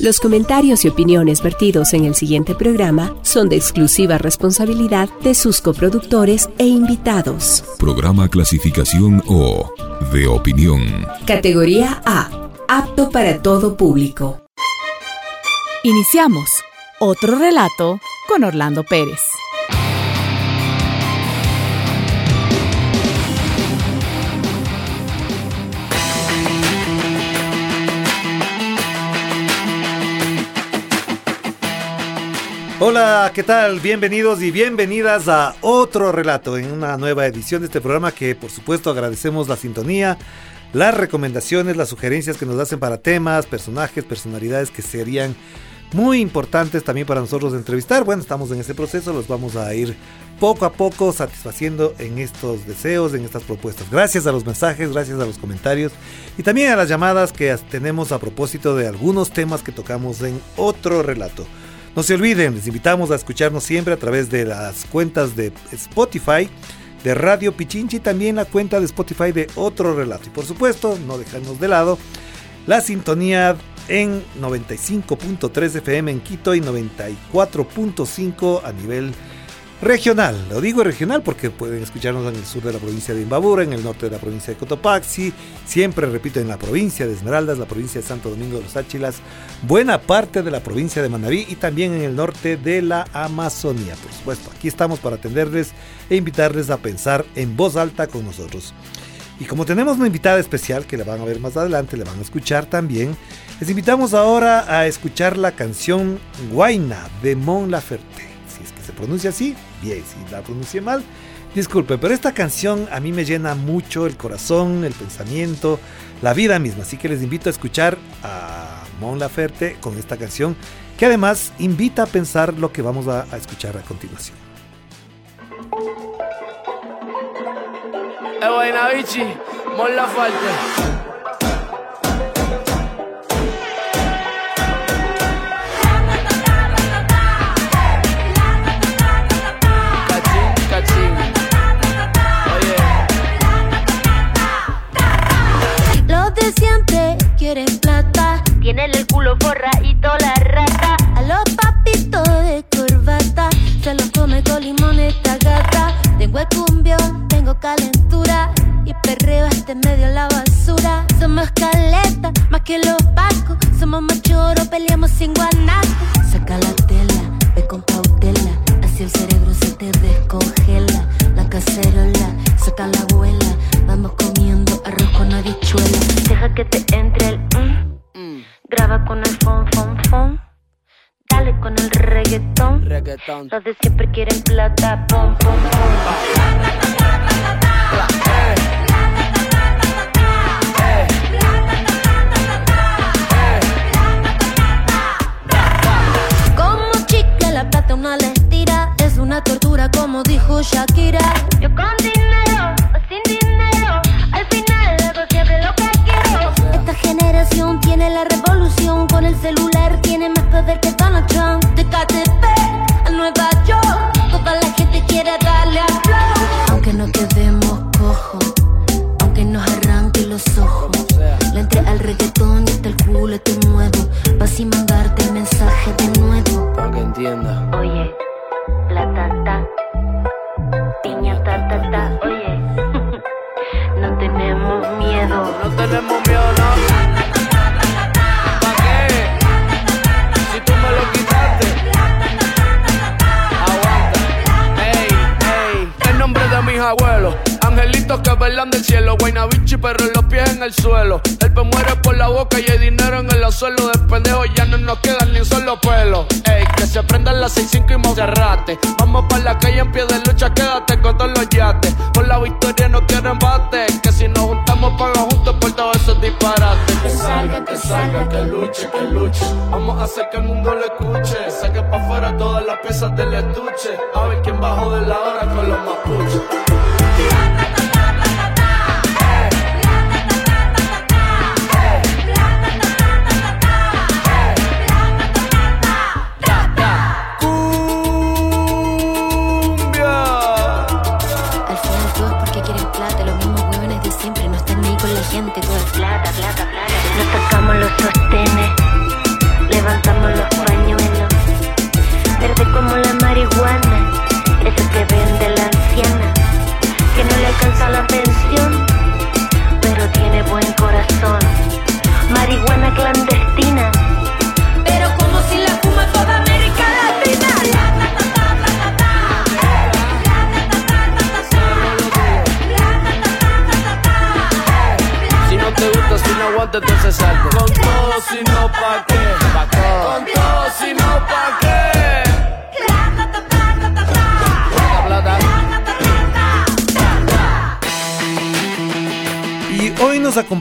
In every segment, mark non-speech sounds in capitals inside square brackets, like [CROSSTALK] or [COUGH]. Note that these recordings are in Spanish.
Los comentarios y opiniones vertidos en el siguiente programa son de exclusiva responsabilidad de sus coproductores e invitados. Programa clasificación O de opinión. Categoría A. Apto para todo público. Iniciamos otro relato con Orlando Pérez. Hola, ¿qué tal? Bienvenidos y bienvenidas a otro relato en una nueva edición de este programa que por supuesto agradecemos la sintonía, las recomendaciones, las sugerencias que nos hacen para temas, personajes, personalidades que serían muy importantes también para nosotros entrevistar. Bueno, estamos en ese proceso, los vamos a ir poco a poco satisfaciendo en estos deseos, en estas propuestas. Gracias a los mensajes, gracias a los comentarios y también a las llamadas que tenemos a propósito de algunos temas que tocamos en otro relato. No se olviden, les invitamos a escucharnos siempre a través de las cuentas de Spotify, de Radio Pichinchi y también la cuenta de Spotify de Otro Relato. Y por supuesto, no dejarnos de lado la sintonía en 95.3 FM en Quito y 94.5 a nivel regional. Lo digo regional porque pueden escucharnos en el sur de la provincia de Imbabura, en el norte de la provincia de Cotopaxi, siempre repito en la provincia de Esmeraldas, la provincia de Santo Domingo de los Áchilas, buena parte de la provincia de Manabí y también en el norte de la Amazonía. Por supuesto, aquí estamos para atenderles e invitarles a pensar en voz alta con nosotros. Y como tenemos una invitada especial que la van a ver más adelante, la van a escuchar también, les invitamos ahora a escuchar la canción Guaina de Mon Laferte. Si es que se pronuncia así, bien, si la pronuncié mal, disculpe, pero esta canción a mí me llena mucho el corazón, el pensamiento, la vida misma. Así que les invito a escuchar a Mon Laferte con esta canción, que además invita a pensar lo que vamos a, escuchar a continuación. Eh, Mon Laferte. Tienen el culo forradito la rata. A los papitos de corbata. Se los come con limón esta gata. Tengo el cumbión, tengo calentura. Y perreo este medio la basura. Somos caleta, más que los pacos. Somos machoros, peleamos sin guanaco. Saca la tela, ve con cautela. Así el cerebro se te descongela. La cacerola, saca la abuela. Vamos comiendo arroz con habichuela. Deja que te entre el mm. Graba con el fon, fon, fon. Dale con el reggaetón. Reggaetón. Los de siempre quieren plata, pom, pom, pom.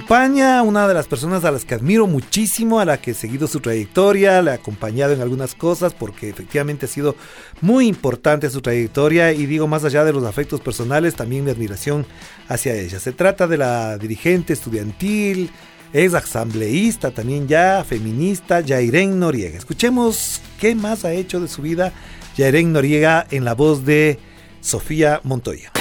Una de las personas a las que admiro muchísimo, a la que he seguido su trayectoria, le he acompañado en algunas cosas porque efectivamente ha sido muy importante su trayectoria y digo más allá de los afectos personales, también mi admiración hacia ella. Se trata de la dirigente estudiantil, ex asambleísta también ya, feminista, Yairen Noriega. Escuchemos qué más ha hecho de su vida Yairen Noriega en la voz de Sofía Montoya.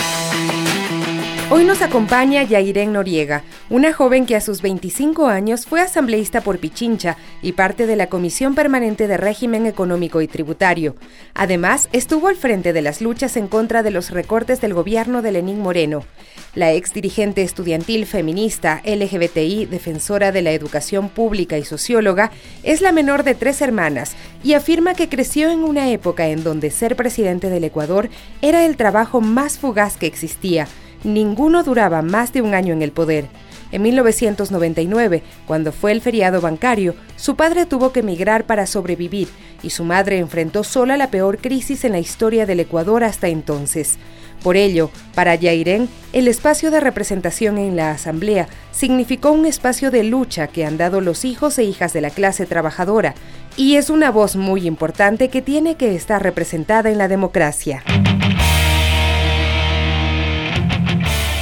Hoy nos acompaña Yairen Noriega, una joven que a sus 25 años fue asambleísta por Pichincha y parte de la Comisión Permanente de Régimen Económico y Tributario. Además, estuvo al frente de las luchas en contra de los recortes del gobierno de Lenín Moreno. La ex dirigente estudiantil feminista, LGBTI, defensora de la educación pública y socióloga, es la menor de tres hermanas y afirma que creció en una época en donde ser presidente del Ecuador era el trabajo más fugaz que existía ninguno duraba más de un año en el poder. En 1999, cuando fue el feriado bancario, su padre tuvo que emigrar para sobrevivir y su madre enfrentó sola la peor crisis en la historia del Ecuador hasta entonces. Por ello, para Yairen, el espacio de representación en la Asamblea significó un espacio de lucha que han dado los hijos e hijas de la clase trabajadora, y es una voz muy importante que tiene que estar representada en la democracia.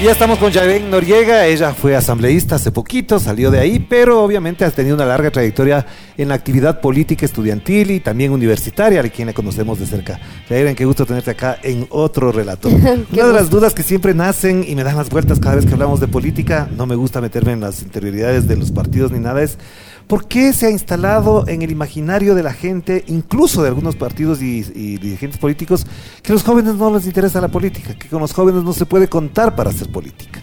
Y ya estamos con Yaren Noriega, ella fue asambleísta hace poquito, salió de ahí, pero obviamente ha tenido una larga trayectoria en la actividad política estudiantil y también universitaria, a quien la conocemos de cerca. Yaren, qué gusto tenerte acá en otro relato. [LAUGHS] una de las dudas que siempre nacen y me dan las vueltas cada vez que hablamos de política, no me gusta meterme en las interioridades de los partidos ni nada, es ¿Por qué se ha instalado en el imaginario de la gente, incluso de algunos partidos y, dirigentes políticos, que a los jóvenes no les interesa la política, que con los jóvenes no se puede contar para hacer política?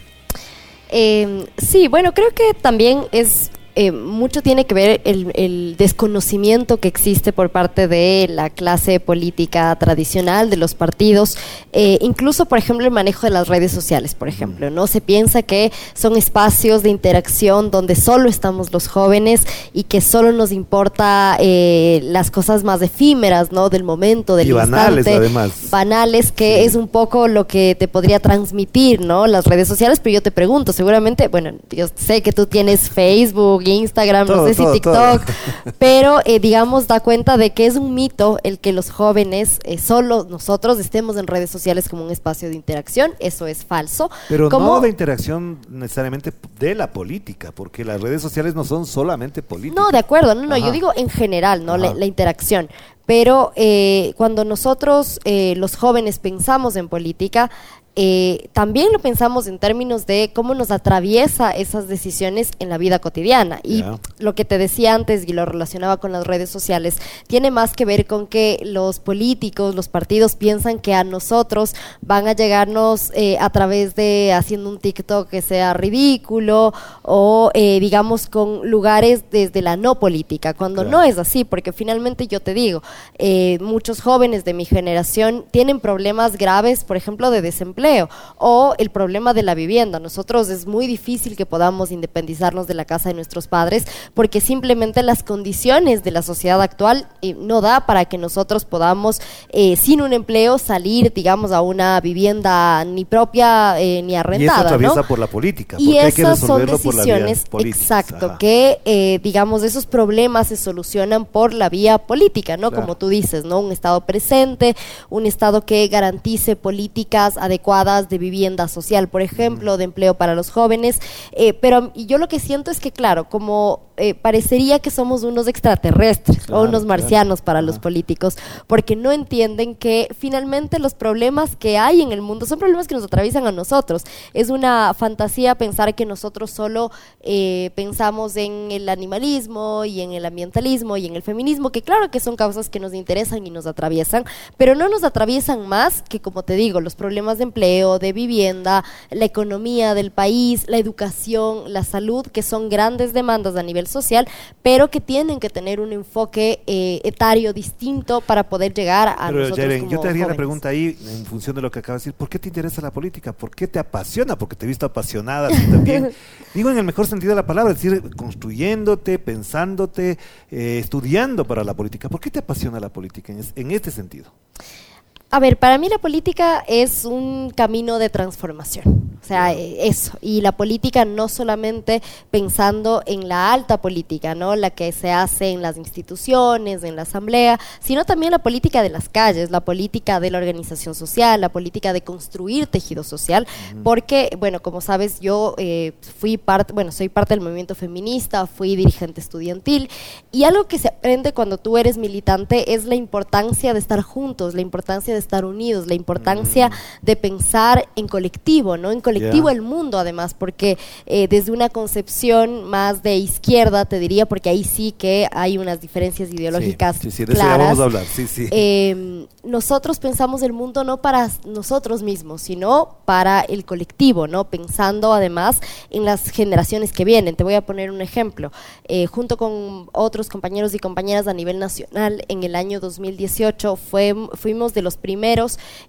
Eh, sí, bueno, creo que también es eh, mucho tiene que ver el, el, desconocimiento que existe por parte de la clase política tradicional, de los partidos, eh, incluso, por ejemplo, el manejo de las redes sociales, por ejemplo, ¿no? Se piensa que son espacios de interacción donde solo estamos los jóvenes y que solo nos importa eh, las cosas más efímeras, ¿no? Del momento, del y banales, instante, además. banales, que Sí. es un poco lo que te podría transmitir, ¿no? Las redes sociales, pero yo te pregunto, seguramente, bueno, yo sé que tú tienes Facebook, Instagram, Todo, no sé si TikTok, todo. [LAUGHS] pero eh, digamos da cuenta de que es un mito el que los jóvenes, eh, solo nosotros estemos en redes sociales como un espacio de interacción, eso es falso. Pero como, no de interacción necesariamente de la política, porque las redes sociales no son solamente políticas. No, de acuerdo, no, no, Ajá. yo digo en general, ¿no? La interacción. Pero eh, cuando nosotros, eh, los jóvenes, pensamos en política, eh, también lo pensamos en términos de cómo nos atraviesa esas decisiones en la vida cotidiana. Y lo que te decía antes y lo relacionaba con las redes sociales, tiene más que ver con que los políticos, los partidos piensan que a nosotros van a llegarnos eh, a través de haciendo un TikTok que sea ridículo o eh, digamos con lugares desde la no política, cuando no es así, porque finalmente yo te digo, eh, muchos jóvenes de mi generación tienen problemas graves, por ejemplo, de desempleo o el problema de la vivienda. Nosotros es muy difícil que podamos independizarnos de la casa de nuestros padres porque simplemente las condiciones de la sociedad actual eh, no da para que nosotros podamos eh, sin un empleo salir, digamos, a una vivienda ni propia eh, ni y eso arrendada. atraviesa ¿no? por la política, Y esas son decisiones, exacto, Ajá. que digamos esos problemas se solucionan por la vía política, ¿no? Claro. Como tú dices, ¿no? Un Estado presente, un Estado que garantice políticas adecuadas de vivienda social, por ejemplo, de empleo para los jóvenes. eh, pero y yo lo que siento es que, claro, como eh, parecería que somos unos extraterrestres Claro, o unos claro. marcianos para los políticos, porque no entienden que finalmente los problemas que hay en el mundo son problemas que nos atraviesan a nosotros. Es una fantasía pensar que nosotros solo eh, pensamos en el animalismo y en el ambientalismo y en el feminismo, que claro que son causas que nos interesan y nos atraviesan, pero no nos atraviesan más que, como te digo, los problemas de empleo empleo, de vivienda, la economía del país, la educación, la salud, que son grandes demandas a nivel social, pero que tienen que tener un enfoque eh, etario distinto para poder llegar a Pero, nosotros Yaren, como yo te haría la jóvenes. pregunta ahí en función de lo que acabas de decir. ¿Por qué te interesa la política? ¿Por qué te apasiona? Porque te he visto apasionada también. [LAUGHS] Digo en el mejor sentido de la palabra, es decir, construyéndote, pensándote, eh, estudiando para la política. ¿Por qué te apasiona la política en, es- en este sentido? A ver, para mí la política es un camino de transformación. O sea, eh, eso. Y la política no solamente pensando en la alta política, ¿no? La que se hace en las instituciones, en la asamblea, sino también la política de las calles, la política de la organización social, la política de construir tejido social. Porque, bueno, como sabes, yo eh, fui parte, bueno, soy parte del movimiento feminista, fui dirigente estudiantil. Y algo que se aprende cuando tú eres militante es la importancia de estar juntos, la importancia de estar unidos, la importancia de pensar en colectivo, ¿no? En colectivo el mundo, además, porque eh, desde una concepción más de izquierda, te diría, porque ahí sí que hay unas diferencias ideológicas Sí, sí, sí, de eso ya claras. vamos a hablar. Sí, sí. Eh, nosotros pensamos el mundo no para nosotros mismos, sino para el colectivo, ¿no? Pensando además en las generaciones que vienen. Te voy a poner un ejemplo. Eh, junto con otros compañeros y compañeras a nivel nacional, en el año 2018 fue, fuimos de los primeros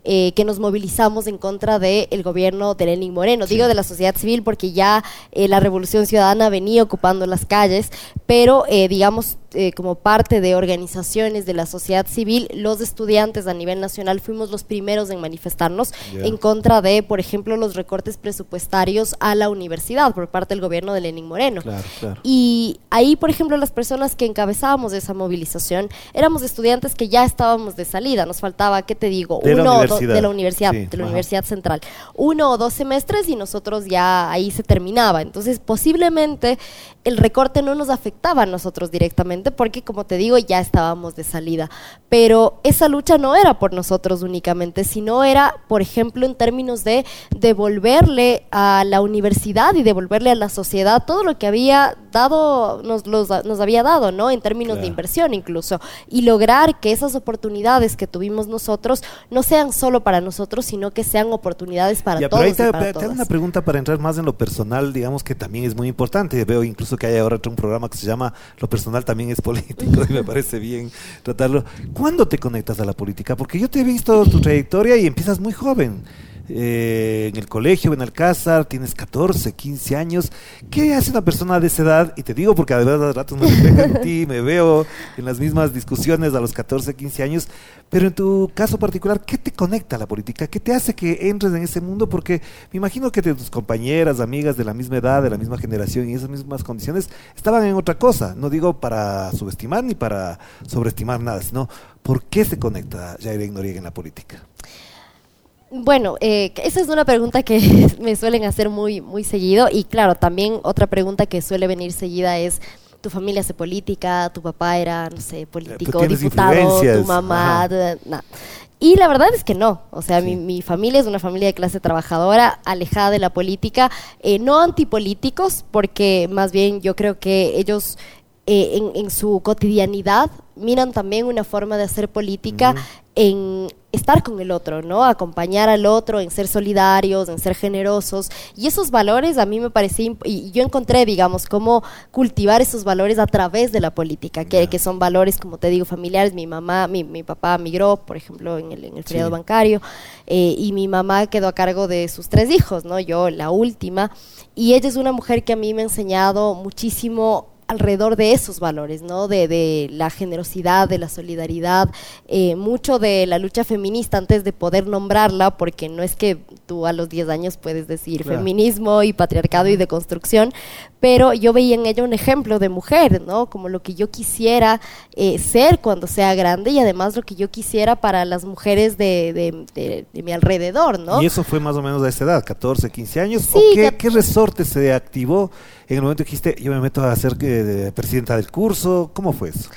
eh, que nos movilizamos en contra del gobierno de Lenín Moreno. Digo de la sociedad civil porque ya eh, la revolución ciudadana venía ocupando las calles, pero eh, digamos eh, como parte de organizaciones de la sociedad civil, los estudiantes a nivel nacional fuimos los primeros en manifestarnos en contra de, por ejemplo, los recortes presupuestarios a la universidad por parte del gobierno de Lenín Moreno. Claro, claro. Y ahí, por ejemplo, las personas que encabezábamos esa movilización éramos estudiantes que ya estábamos de salida. Nos faltaba, ¿qué te digo? De la Uno universidad. de la universidad, Sí, de la ajá. Universidad Central. Uno o dos semestres y nosotros ya ahí se terminaba. Entonces, posiblemente el recorte no nos afectaba a nosotros directamente porque, como te digo, ya estábamos de salida. Pero esa lucha no era por nosotros únicamente, sino era, por ejemplo, en términos de devolverle a la universidad y devolverle a la sociedad todo lo que había dado, nos, los- nos había dado, ¿no? En términos de inversión incluso. Y lograr que esas oportunidades que tuvimos nosotros no sean solo para nosotros, sino que sean oportunidades para Ya, todos. pero ahí y te, para te hago todas. una pregunta para entrar más en lo personal, digamos que también es muy importante. Veo incluso que hay ahora otro- un programa que se llama Lo personal también es político [LAUGHS] y me parece bien tratarlo. ¿Cuándo te conectas a la política? Porque yo te he visto tu trayectoria y empiezas muy joven. Eh, en el colegio, en Alcázar, tienes 14, 15 años. ¿Qué hace una persona de esa edad? Y te digo porque de verdad a ratos me reflejo en ti, me veo en las mismas discusiones a los 14, 15 años. Pero en tu caso particular, ¿qué te conecta a la política? ¿Qué te hace que entres en ese mundo? Porque me imagino que tus compañeras, amigas de la misma edad, de la misma generación y esas mismas condiciones, estaban en otra cosa. No digo para subestimar ni para sobreestimar nada, sino ¿por qué se conecta Jair Noriega en la política? Bueno, eh, esa es una pregunta que [LAUGHS] me suelen hacer muy, muy seguido y claro, también otra pregunta que suele venir seguida es, ¿tu familia hace política? ¿Tu papá era, no sé, político, tienes diputado? ¿Tu mamá? ajá. da- na. Y la verdad es que no, o sea, Sí. mi, mi familia es una familia de clase trabajadora, alejada de la política, eh, no antipolíticos, porque más bien yo creo que ellos eh, en, en su cotidianidad miran también una forma de hacer política en estar con el otro, ¿no? Acompañar al otro, en ser solidarios, en ser generosos. Y esos valores a mí me parecía, imp- y yo encontré, digamos, cómo cultivar esos valores a través de la política, que, que son valores, como te digo, familiares. Mi mamá, mi, mi papá migró, por ejemplo, en el, en el feriado Sí. bancario, eh, y mi mamá quedó a cargo de sus tres hijos, ¿no? Yo, la última. Y ella es una mujer que a mí me ha enseñado muchísimo alrededor de esos valores, ¿no? De, de la generosidad, de la solidaridad, eh, mucho de la lucha feminista antes de poder nombrarla, porque no es que tú a los 10 años puedes decir Claro. feminismo y patriarcado y deconstrucción, pero yo veía en ella un ejemplo de mujer, ¿no? Como lo que yo quisiera eh, ser cuando sea grande y además lo que yo quisiera para las mujeres de, de- de- de mi alrededor, ¿no? Y eso fue más o menos a esa edad, 14, 15 años. ¿O Sí, qué, ya- qué resorte se activó en el momento que dijiste, yo me meto a ser eh, de presidenta del curso? ¿Cómo fue eso?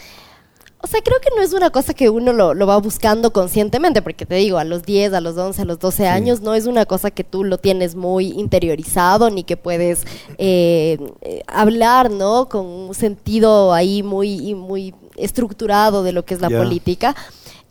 O sea, creo que no es una cosa que uno lo, lo va buscando conscientemente, porque te digo, a los 10, a los 11, a los 12 años, no es una cosa que tú lo tienes muy interiorizado, ni que puedes eh, eh, hablar, ¿no? Con un sentido ahí muy, muy estructurado de lo que es la política.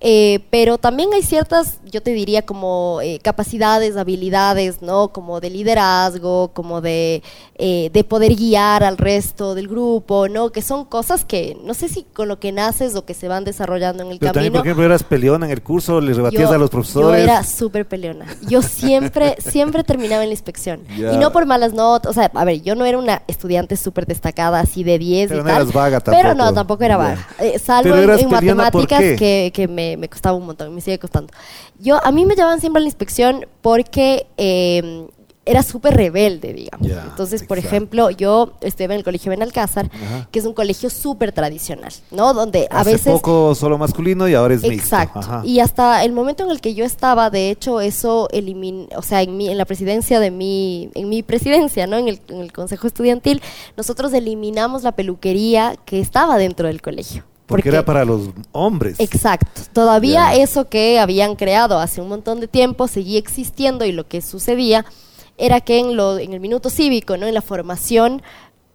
Eh, pero también hay ciertas, yo te diría, como eh, capacidades, habilidades, ¿no? Como de liderazgo, como de, eh, de poder guiar al resto del grupo, ¿no? Que son cosas que no sé si con lo que naces o que se van desarrollando en el Pero también, camino. por ejemplo, eras peleona en el curso, le rebatías Yo- a los profesores. Yo era súper peleona. Yo siempre, [LAUGHS] siempre terminaba en la inspección. Y no por malas notas. O sea, a ver, yo no era una estudiante súper destacada, así de 10 Pero y no tal. eras vaga Pero no, tampoco. tampoco era vaga. Eh, salvo en, en peleona, ¿por matemáticas que, que me, me costaba un montón, me sigue costando. Yo, a mí me llamaban siempre a la inspección porque eh, era súper rebelde, digamos. Entonces, por exacto. ejemplo, yo estuve en el colegio Benalcázar, Ajá. que es un colegio súper tradicional, ¿no? Donde a Hace veces... poco solo masculino y ahora es mixto. Exacto. Ajá. Y hasta el momento en el que yo estaba, de hecho, eso eliminó, o sea, en, mi, en la presidencia de mi, en mi presidencia, ¿no? En el, en el consejo estudiantil, nosotros eliminamos la peluquería que estaba dentro del colegio. Porque era para los hombres. Exacto. Todavía Ya. eso que habían creado hace un montón de tiempo seguía existiendo y lo que sucedía era que en, lo, en el minuto cívico, ¿no? En la formación,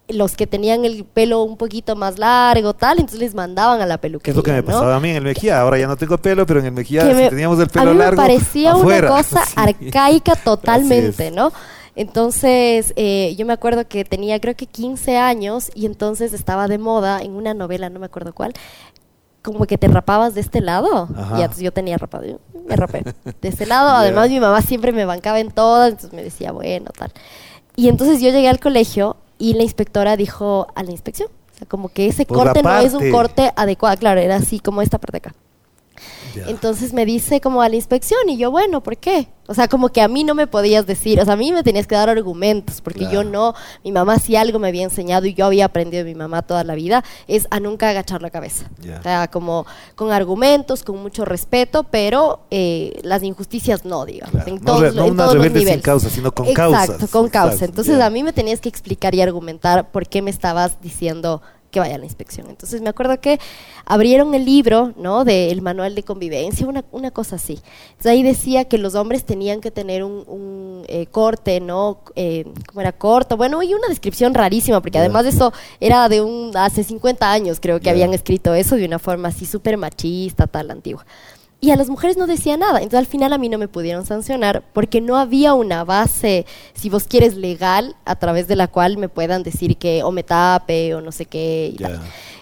los que tenían el pelo un poquito más largo, tal, entonces les mandaban a la Que peluquería. es lo que me ¿no? pasaba a mí en el Mejía. Ahora ya no tengo pelo, pero en el Mejía si me- teníamos el a pelo mí largo. me parecía afuera. una cosa [LAUGHS] Sí. arcaica totalmente. ¿no? Entonces, eh, yo me acuerdo que tenía creo que 15 años y entonces estaba de moda en una novela, no me acuerdo cuál, como que te rapabas de este lado. Ajá. Y entonces yo tenía rapado, yo me rapé de este lado. [LAUGHS] Además, mi mamá siempre me bancaba en todas, entonces me decía, bueno, tal. Y entonces yo llegué al colegio y la inspectora dijo a la inspección, o sea, como que ese Por la corte no es un corte adecuado, claro, era así como esta parte de acá. Entonces me dice como a la inspección y yo, bueno, ¿por qué? O sea, como que a mí no me podías decir, o sea, a mí me tenías que dar argumentos, porque yo no, mi mamá si algo me había enseñado y yo había aprendido de mi mamá toda la vida, es a nunca agachar la cabeza. O sea, como con argumentos, con mucho respeto, pero eh, las injusticias no, digamos, Claro. en No todos, no en una todos los sin causa, sino con Exacto, causas. con causa. Exacto, Entonces a mí me tenías que explicar y argumentar por qué me estabas diciendo que vaya a la inspección. Entonces me acuerdo que abrieron el libro, ¿no? Del manual de convivencia, una, una cosa así. Entonces ahí decía que los hombres tenían que tener un, un, eh, corte, ¿no? Eh, ¿Cómo era? Corto. Bueno, y una descripción rarísima, porque Ya. además de eso era de un, hace 50 años creo que habían escrito eso de una forma así súper machista, tal, antigua. Y a las mujeres no decía nada. Entonces al final a mí no me pudieron sancionar porque no había una base, si vos quieres, legal a través de la cual me puedan decir que o me tape o no sé qué. y Ya. tal.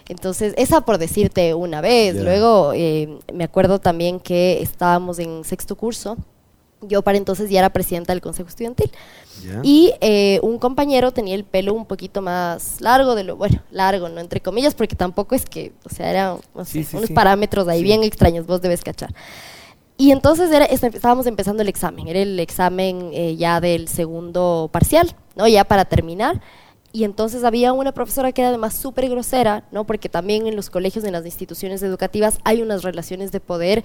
Entonces, esa por decirte una vez. Luego eh, me acuerdo también que estábamos en sexto curso. Yo para entonces ya era presidenta del Consejo Estudiantil. Y eh, un compañero tenía el pelo un poquito más largo de lo, bueno, largo, ¿no? Entre comillas, porque tampoco es que, o sea, eran no sé, Sí, sí, unos sí. parámetros ahí bien extraños, vos debes cachar. Y entonces era, est- estábamos empezando el examen, era el examen eh, ya del segundo parcial, ¿no? Ya para terminar. Y entonces había una profesora que era además súper grosera, ¿no? Porque también en los colegios, en las instituciones educativas, hay unas relaciones de poder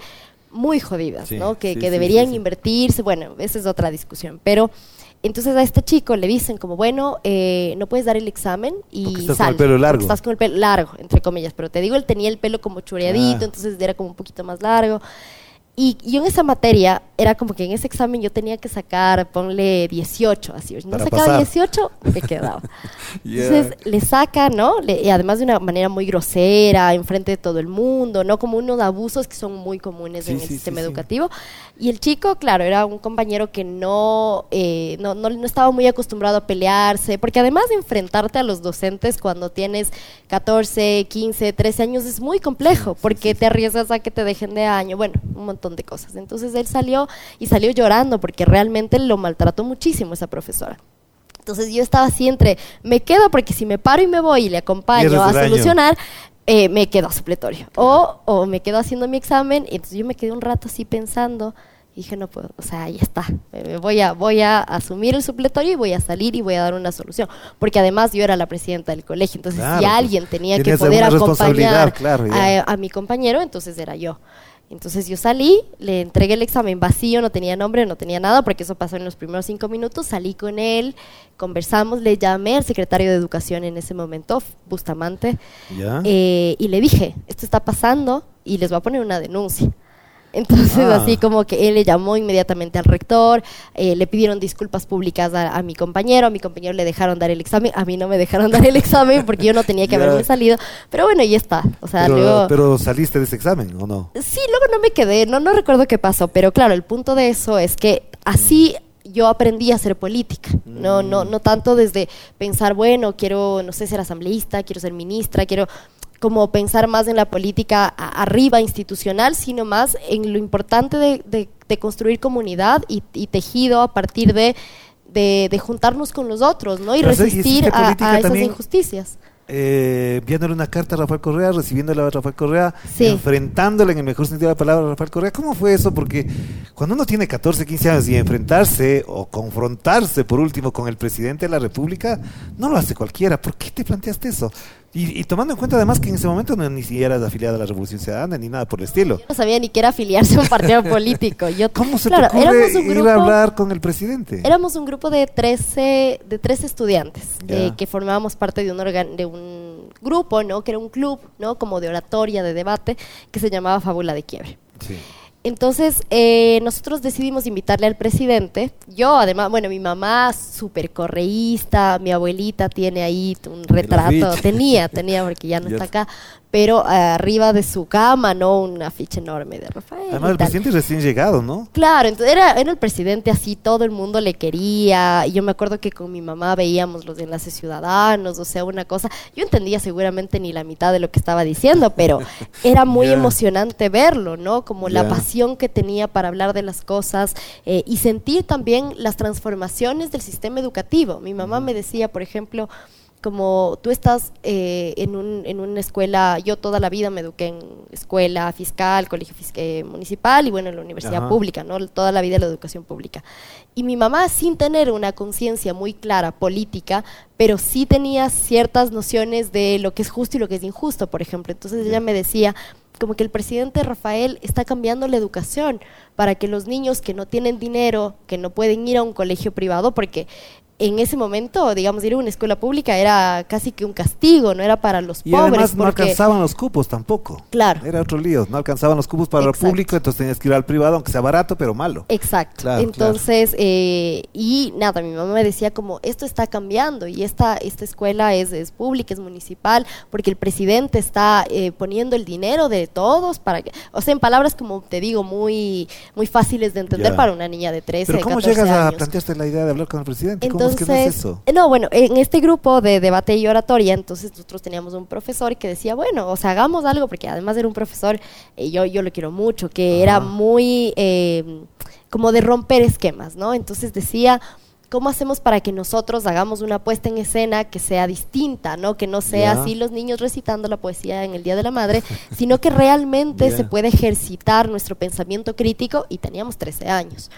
muy jodidas, Sí, ¿no? Que, sí, que deberían sí, invertirse, bueno, esa es otra discusión. Pero entonces a este chico le dicen como, bueno, eh, no puedes dar el examen y Porque estás con el pelo largo. Estás con el pelo largo, entre comillas, pero te digo, él tenía el pelo como chureadito, Ah. entonces era como un poquito más largo. Y yo en esa materia, era como que en ese examen yo tenía que sacar, ponle 18, así. No Para sacaba pasar. 18, me [LAUGHS] quedaba. Entonces le saca, ¿no? Le- y además de una manera muy grosera, enfrente de todo el mundo, ¿no? Como unos abusos que son muy comunes Sí, en el sí, sistema sí. educativo. Y el chico, claro, era un compañero que no, eh, no, no, no estaba muy acostumbrado a pelearse, porque además de enfrentarte a los docentes cuando tienes 14, 15, 13 años es muy complejo, porque te arriesgas a que te dejen de año, bueno, un montón de cosas. Entonces él salió y salió llorando porque realmente lo maltrató muchísimo esa profesora. Entonces yo estaba así entre, me quedo porque si me paro y me voy y le acompaño a solucionar, eh, me quedo a supletorio. O, o me quedo haciendo mi examen y entonces yo me quedé un rato así pensando y dije, no puedo, o sea, ya está, voy, a, voy a asumir el supletorio y voy a salir y voy a dar una solución. Porque además yo era la presidenta del colegio, entonces Claro, si pues, alguien tenía que poder acompañar claro, a, a mi compañero, entonces era yo. Entonces yo salí, le entregué el examen vacío, no tenía nombre, no tenía nada, porque eso pasó en los primeros cinco minutos. Salí con él, conversamos, le llamé al secretario de Educación en ese momento, Bustamante, Ya. eh, y le dije, esto está pasando y les voy a poner una denuncia. Entonces, Ah. así como que él le llamó inmediatamente al rector, eh, le pidieron disculpas públicas a, a mi compañero, a mi compañero le dejaron dar el examen, a mí no me dejaron [LAUGHS] dar el examen porque yo no tenía que haberme salido, pero bueno, ya está. O sea, pero, luego... pero saliste de ese examen, ¿o no? Sí, luego no me quedé, no, no recuerdo qué pasó, pero claro, el punto de eso es que así yo aprendí a hacer política, no, no, no tanto desde pensar, bueno, quiero, no sé, ser asambleísta, quiero ser ministra, quiero como pensar más en la política arriba institucional, sino más en lo importante de, de- de construir comunidad y, y tejido a partir de, juntarnos con los otros, ¿no? Y Pero, ¿y resistir a, esas también? injusticias. Eh, enviándole una carta a Rafael Correa, recibiéndola a Rafael Correa, Sí. enfrentándole en el mejor sentido de la palabra a Rafael Correa. ¿Cómo fue eso? Porque cuando uno tiene 14, 15 años y enfrentarse o confrontarse por último con el presidente de la República, no lo hace cualquiera. ¿Por qué te planteaste eso? Y, y tomando en cuenta además que en ese momento no, ni siquiera eras afiliada a la Revolución Ciudadana ni nada por el estilo. Yo no sabía ni que era afiliarse a un partido [LAUGHS] político. Yo, ¿Cómo se claro, te éramos un ir grupo- a hablar con el presidente? Éramos un grupo de 13, de 13 estudiantes eh, que formábamos parte de un, organ- de un grupo, ¿no? Que era un club, ¿no? Como de oratoria, de debate, que se llamaba Fábula de Quiebre. Sí. Entonces, eh, nosotros decidimos invitarle al presidente. Yo, además, bueno, mi mamá, súper correísta, mi abuelita tiene ahí un retrato, tenía, [LAUGHS] tenía, porque ya no Ya está acá, pero arriba de su cama, ¿no? Un afiche enorme de Rafael. Además, el presidente es recién llegado, ¿no? Claro, entonces era, era el presidente así, todo el mundo le quería. Y yo me acuerdo que con mi mamá veíamos los enlaces ciudadanos, o sea, una cosa. Yo entendía seguramente ni la mitad de lo que estaba diciendo, pero [LAUGHS] era muy emocionante verlo, ¿no? Como la pasión que tenía para hablar de las cosas eh, y sentir también las transformaciones del sistema educativo. Mi mamá me decía, por ejemplo, como tú estás eh, en, un, en una escuela, yo toda la vida me eduqué en escuela fiscal, colegio fis- eh, municipal y bueno, en la universidad Ajá. pública, ¿no? Toda la vida la educación pública. Y mi mamá, sin tener una conciencia muy clara política, pero sí tenía ciertas nociones de lo que es justo y lo que es injusto, por ejemplo. Entonces ella me decía, como que el presidente Rafael está cambiando la educación para que los niños que no tienen dinero, que no pueden ir a un colegio privado, porque en ese momento, digamos, ir a una escuela pública era casi que un castigo, no era para los Y pobres. además no porque- alcanzaban los cupos tampoco. Claro. Era otro lío, no alcanzaban los cupos para Exacto. el público, entonces tenías que ir al privado, aunque sea barato, pero malo. Exacto. Claro, Entonces, eh, y nada, mi mamá me decía como, esto está cambiando y esta, esta escuela es, es pública, es municipal, porque el presidente está eh, poniendo el dinero de todos para que, o sea, en palabras como te digo, muy, muy fáciles de entender Ya. para una niña de 13, Pero ¿cómo 14 llegas a plantearte la idea de hablar con el presidente? ¿Cómo es Entonces, no es eso? no, bueno, en este grupo de debate y oratoria, entonces nosotros teníamos un profesor que decía, bueno, o sea, hagamos algo, porque además era un profesor, eh, yo, yo lo quiero mucho, que era muy eh, como de romper esquemas, ¿no? Entonces decía, ¿cómo hacemos para que nosotros hagamos una puesta en escena que sea distinta, ¿no? Que no sea así los niños recitando la poesía en el Día de la Madre, [LAUGHS] sino que realmente se puede ejercitar nuestro pensamiento crítico y teníamos 13 años.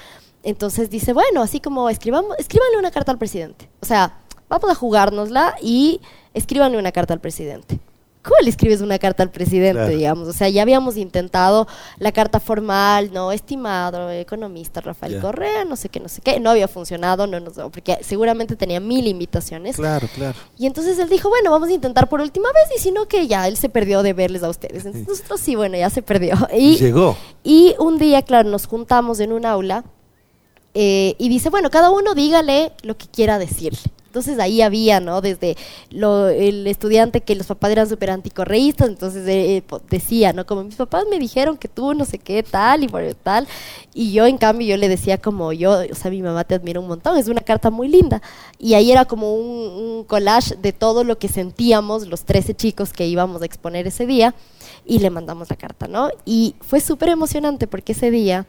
Entonces dice, bueno, así como escribamos, escríbanle una carta al presidente. O sea, vamos a jugárnosla y escríbanle una carta al presidente. ¿Cómo le escribes una carta al presidente, Claro. digamos? O sea, ya habíamos intentado la carta formal, no, estimado economista Rafael. Correa, no sé qué, no sé qué, no había funcionado, no, nos porque seguramente tenía mil invitaciones. Claro, claro. Y entonces él dijo, bueno, vamos a intentar por última vez y si no, que ya él se perdió de verles a ustedes. Entonces nosotros sí, bueno, ya se perdió. Y, Llegó. y un día, claro, nos juntamos en un aula eh, y dice, bueno, cada uno dígale lo que quiera decirle. Entonces ahí había, ¿no? Desde lo- el estudiante que los papás eran súper anticorreístas, entonces eh, eh, decía, ¿no? Como mis papás me dijeron que tú no sé qué tal y por tal. Y yo, en cambio, yo le decía como yo, o sea, mi mamá te admira un montón, es una carta muy linda. Y ahí era como un, un collage de todo lo que sentíamos los 13 chicos que íbamos a exponer ese día y le mandamos la carta, ¿no? Y fue súper emocionante porque ese día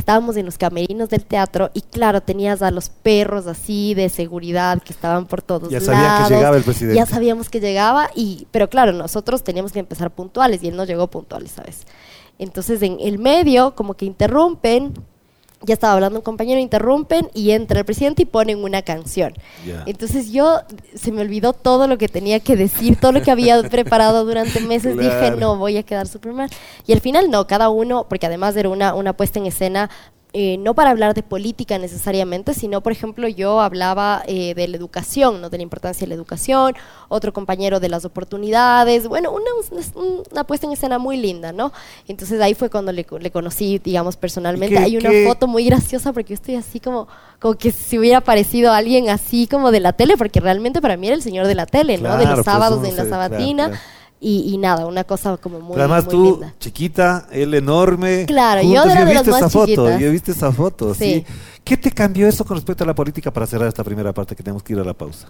estábamos en los camerinos del teatro y claro, tenías a los perros así de seguridad que estaban por todos Ya sabían que lados. llegaba el presidente. Ya sabíamos que llegaba y pero claro, nosotros teníamos que empezar puntuales y él no llegó puntuales, ¿sabes? Entonces en el medio como que interrumpen ya estaba hablando un compañero, interrumpen y entra el presidente y ponen una canción. Entonces yo se me olvidó todo lo que tenía que decir, todo lo que había [LAUGHS] preparado durante meses. Dije, no, voy a quedar súper mal. Y al final no, cada uno, porque además era una, una puesta en escena eh, no para hablar de política necesariamente, sino, por ejemplo, yo hablaba eh, de la educación, ¿no? de la importancia de la educación, otro compañero de las oportunidades, bueno, una, una puesta en escena muy linda, ¿no? Entonces ahí fue cuando le, le conocí, digamos, personalmente. Hay una foto muy graciosa porque yo estoy así como, como que si hubiera parecido alguien así como de la tele, porque realmente para mí era el señor de la tele, ¿no? De los pues, sábados en la sabatina. Y, nada, una cosa como muy, Además tú, chiquita, él enorme. Claro, yo era de las esa más foto, Yo he visto esa foto, sí. ¿Qué te cambió eso con respecto a la política para cerrar esta primera parte que tenemos que ir a la pausa?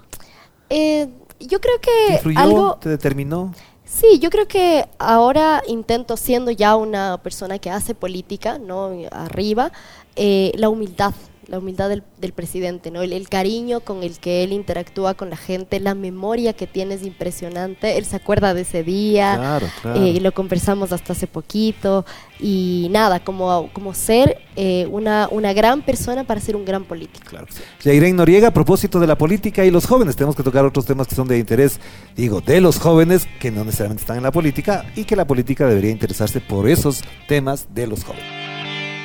Eh, yo creo que ¿Te influyó, algo... ¿Te determinó? Sí, yo creo que ahora intento, siendo ya una persona que hace política, ¿no? Arriba, eh, la humildad la humildad del, del presidente, ¿no? El, cariño con el que él interactúa con la gente, la memoria que tiene es impresionante. Él se acuerda de ese día, claro, claro. Eh, lo conversamos hasta hace poquito. Y nada, como, como ser eh, una, una gran persona para ser un gran político. Claro. Irene Noriega, a propósito de la política y los jóvenes, tenemos que tocar otros temas que son de interés, digo, de los jóvenes que no necesariamente están en la política y que la política debería interesarse por esos temas de los jóvenes.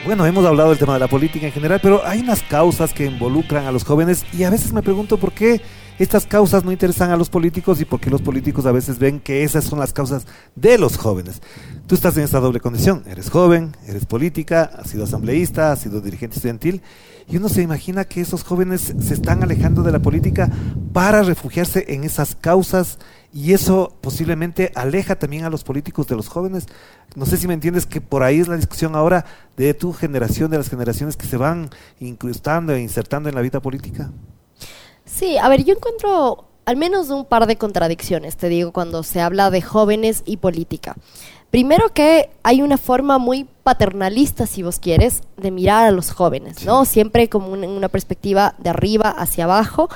Bueno, hemos hablado del tema de la política en general, pero hay unas causas que involucran a los jóvenes y a veces me pregunto por qué estas causas no interesan a los políticos y por qué los políticos a veces ven que esas son las causas de los jóvenes. Tú estás en esta doble condición, eres joven, eres política, has sido asambleísta, has sido dirigente estudiantil y uno se imagina que esos jóvenes se están alejando de la política para refugiarse en esas causas y eso posiblemente aleja también a los políticos de los jóvenes. No sé si me entiendes que por ahí es la discusión ahora de tu generación, de las generaciones que se van incrustando e insertando en la vida política. Sí, a ver, yo encuentro al menos un par de contradicciones, te digo, cuando se habla de jóvenes y política. Primero que hay una forma muy paternalista, si vos quieres, de mirar a los jóvenes, ¿no? Siempre como una perspectiva de arriba hacia abajo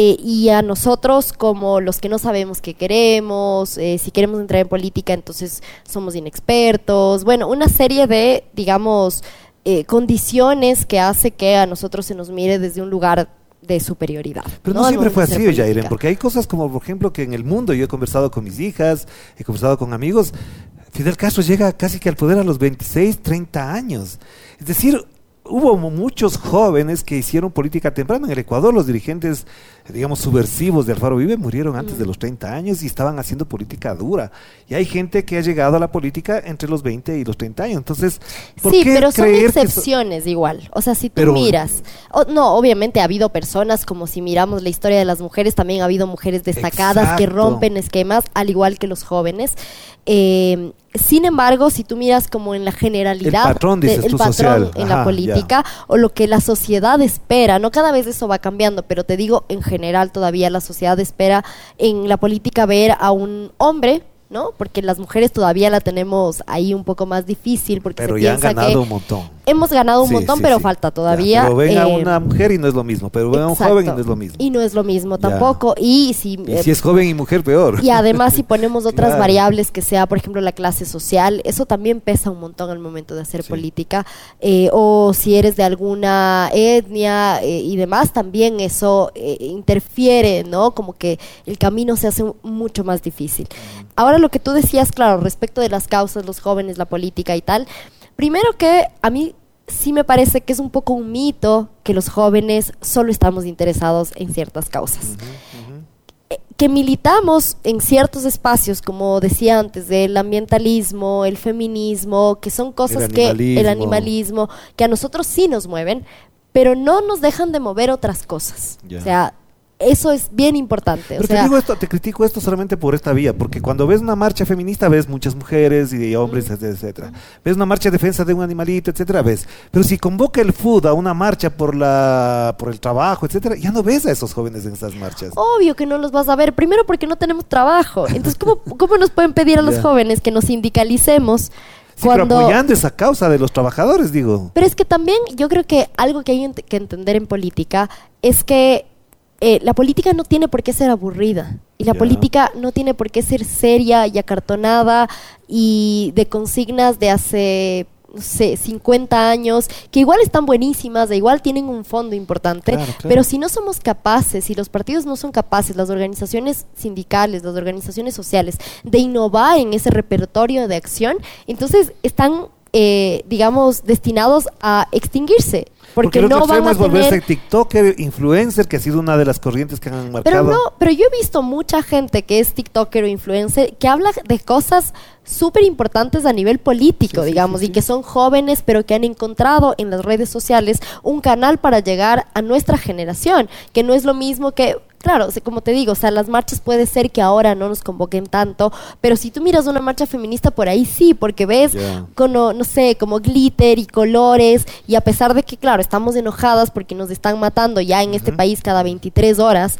eh, y a nosotros como los que no sabemos qué queremos, eh, si queremos entrar en política, entonces somos inexpertos, bueno, una serie de, digamos, eh, condiciones que hace que a nosotros se nos mire desde un lugar de superioridad. Pero no, siempre fue así, Jairen, porque hay cosas como, por ejemplo, que en el mundo, yo he conversado con mis hijas, he conversado con amigos, Fidel Castro llega casi que al poder a los 26, 30 años. Es decir, hubo muchos jóvenes que hicieron política temprana. En el Ecuador los dirigentes, digamos, subversivos de Alfaro Vive murieron antes de los 30 años y estaban haciendo política dura. Y hay gente que ha llegado a la política entre los 20 y los 30 años. Entonces, ¿por sí, qué pero son excepciones igual. O sea, si tú miras, no, obviamente ha habido personas, como si miramos la historia de las mujeres, también ha habido mujeres destacadas que rompen esquemas, al igual que los jóvenes. Eh, sin embargo, si tú miras como en la generalidad, el patrón, de, el patrón en la política o lo que la sociedad espera, no cada vez eso va cambiando, pero te digo, en general todavía la sociedad espera en la política ver a un hombre ¿no? Porque las mujeres todavía la tenemos ahí un poco más difícil porque pero se ya piensa han ganado que un montón. Hemos ganado un Sí, montón, sí, pero sí. falta todavía. Ya, pero ven a eh, una mujer y no es lo mismo, pero ven a un exacto. joven y no es lo mismo. Y no es lo mismo Ya. tampoco. Y si Y si es joven y mujer, peor. y además si ponemos [LAUGHS] otras Claro. variables que sea, por ejemplo, la clase social, eso también pesa un montón al momento de hacer política. Eh, o si eres de alguna etnia eh, y demás, también eso eh, interfiere, ¿no? Como que el camino se hace mucho más difícil. Ahora lo que tú decías, claro, respecto de las causas, los jóvenes, la política y tal, primero que a mí sí me parece que es un poco un mito que los jóvenes solo estamos interesados en ciertas causas. Eh, que militamos en ciertos espacios, como decía antes, del ambientalismo, el feminismo, que son cosas El que el animalismo, que a nosotros sí nos mueven, pero no nos dejan de mover otras cosas. O sea, eso es bien importante. Pero o sea, te digo esto, te critico esto solamente por esta vía, porque cuando ves una marcha feminista ves muchas mujeres y hombres, etcétera, etcétera. Ves una marcha de defensa de un animalito, etcétera, ves. Pero si convoca el FUD a una marcha por la por el trabajo, etcétera, ya no ves a esos jóvenes en esas marchas. Obvio que no los vas a ver, primero porque no tenemos trabajo. Entonces, ¿cómo, [LAUGHS] cómo nos pueden pedir a los jóvenes que nos sindicalicemos Sí, pero cuando... apoyando esa causa de los trabajadores, digo. Pero es que también yo creo que algo que hay que entender en política es que eh, la política no tiene por qué ser aburrida. Y la política no tiene por qué ser seria y acartonada y de consignas de hace, no sé, 50 años, que igual están buenísimas, de igual tienen un fondo importante, Claro, claro. pero si no somos capaces, si los partidos no son capaces, las organizaciones sindicales, las organizaciones sociales, de innovar en ese repertorio de acción, entonces están eh, digamos, destinados a extinguirse. Porque, no van a es volverse tener... TikToker, influencer, que ha sido una de las corrientes que han marcado. Pero no, pero yo he visto mucha gente que es TikToker o influencer que habla de cosas súper importantes a nivel político, digamos, y que son jóvenes, pero que han encontrado en las redes sociales un canal para llegar a nuestra generación, que no es lo mismo que claro, o sea, como te digo, o sea, las marchas puede ser que ahora no nos convoquen tanto, pero si tú miras una marcha feminista por ahí sí, porque ves como, no sé, como glitter y colores, y a pesar de que, claro, estamos enojadas porque nos están matando ya en este país cada 23 horas,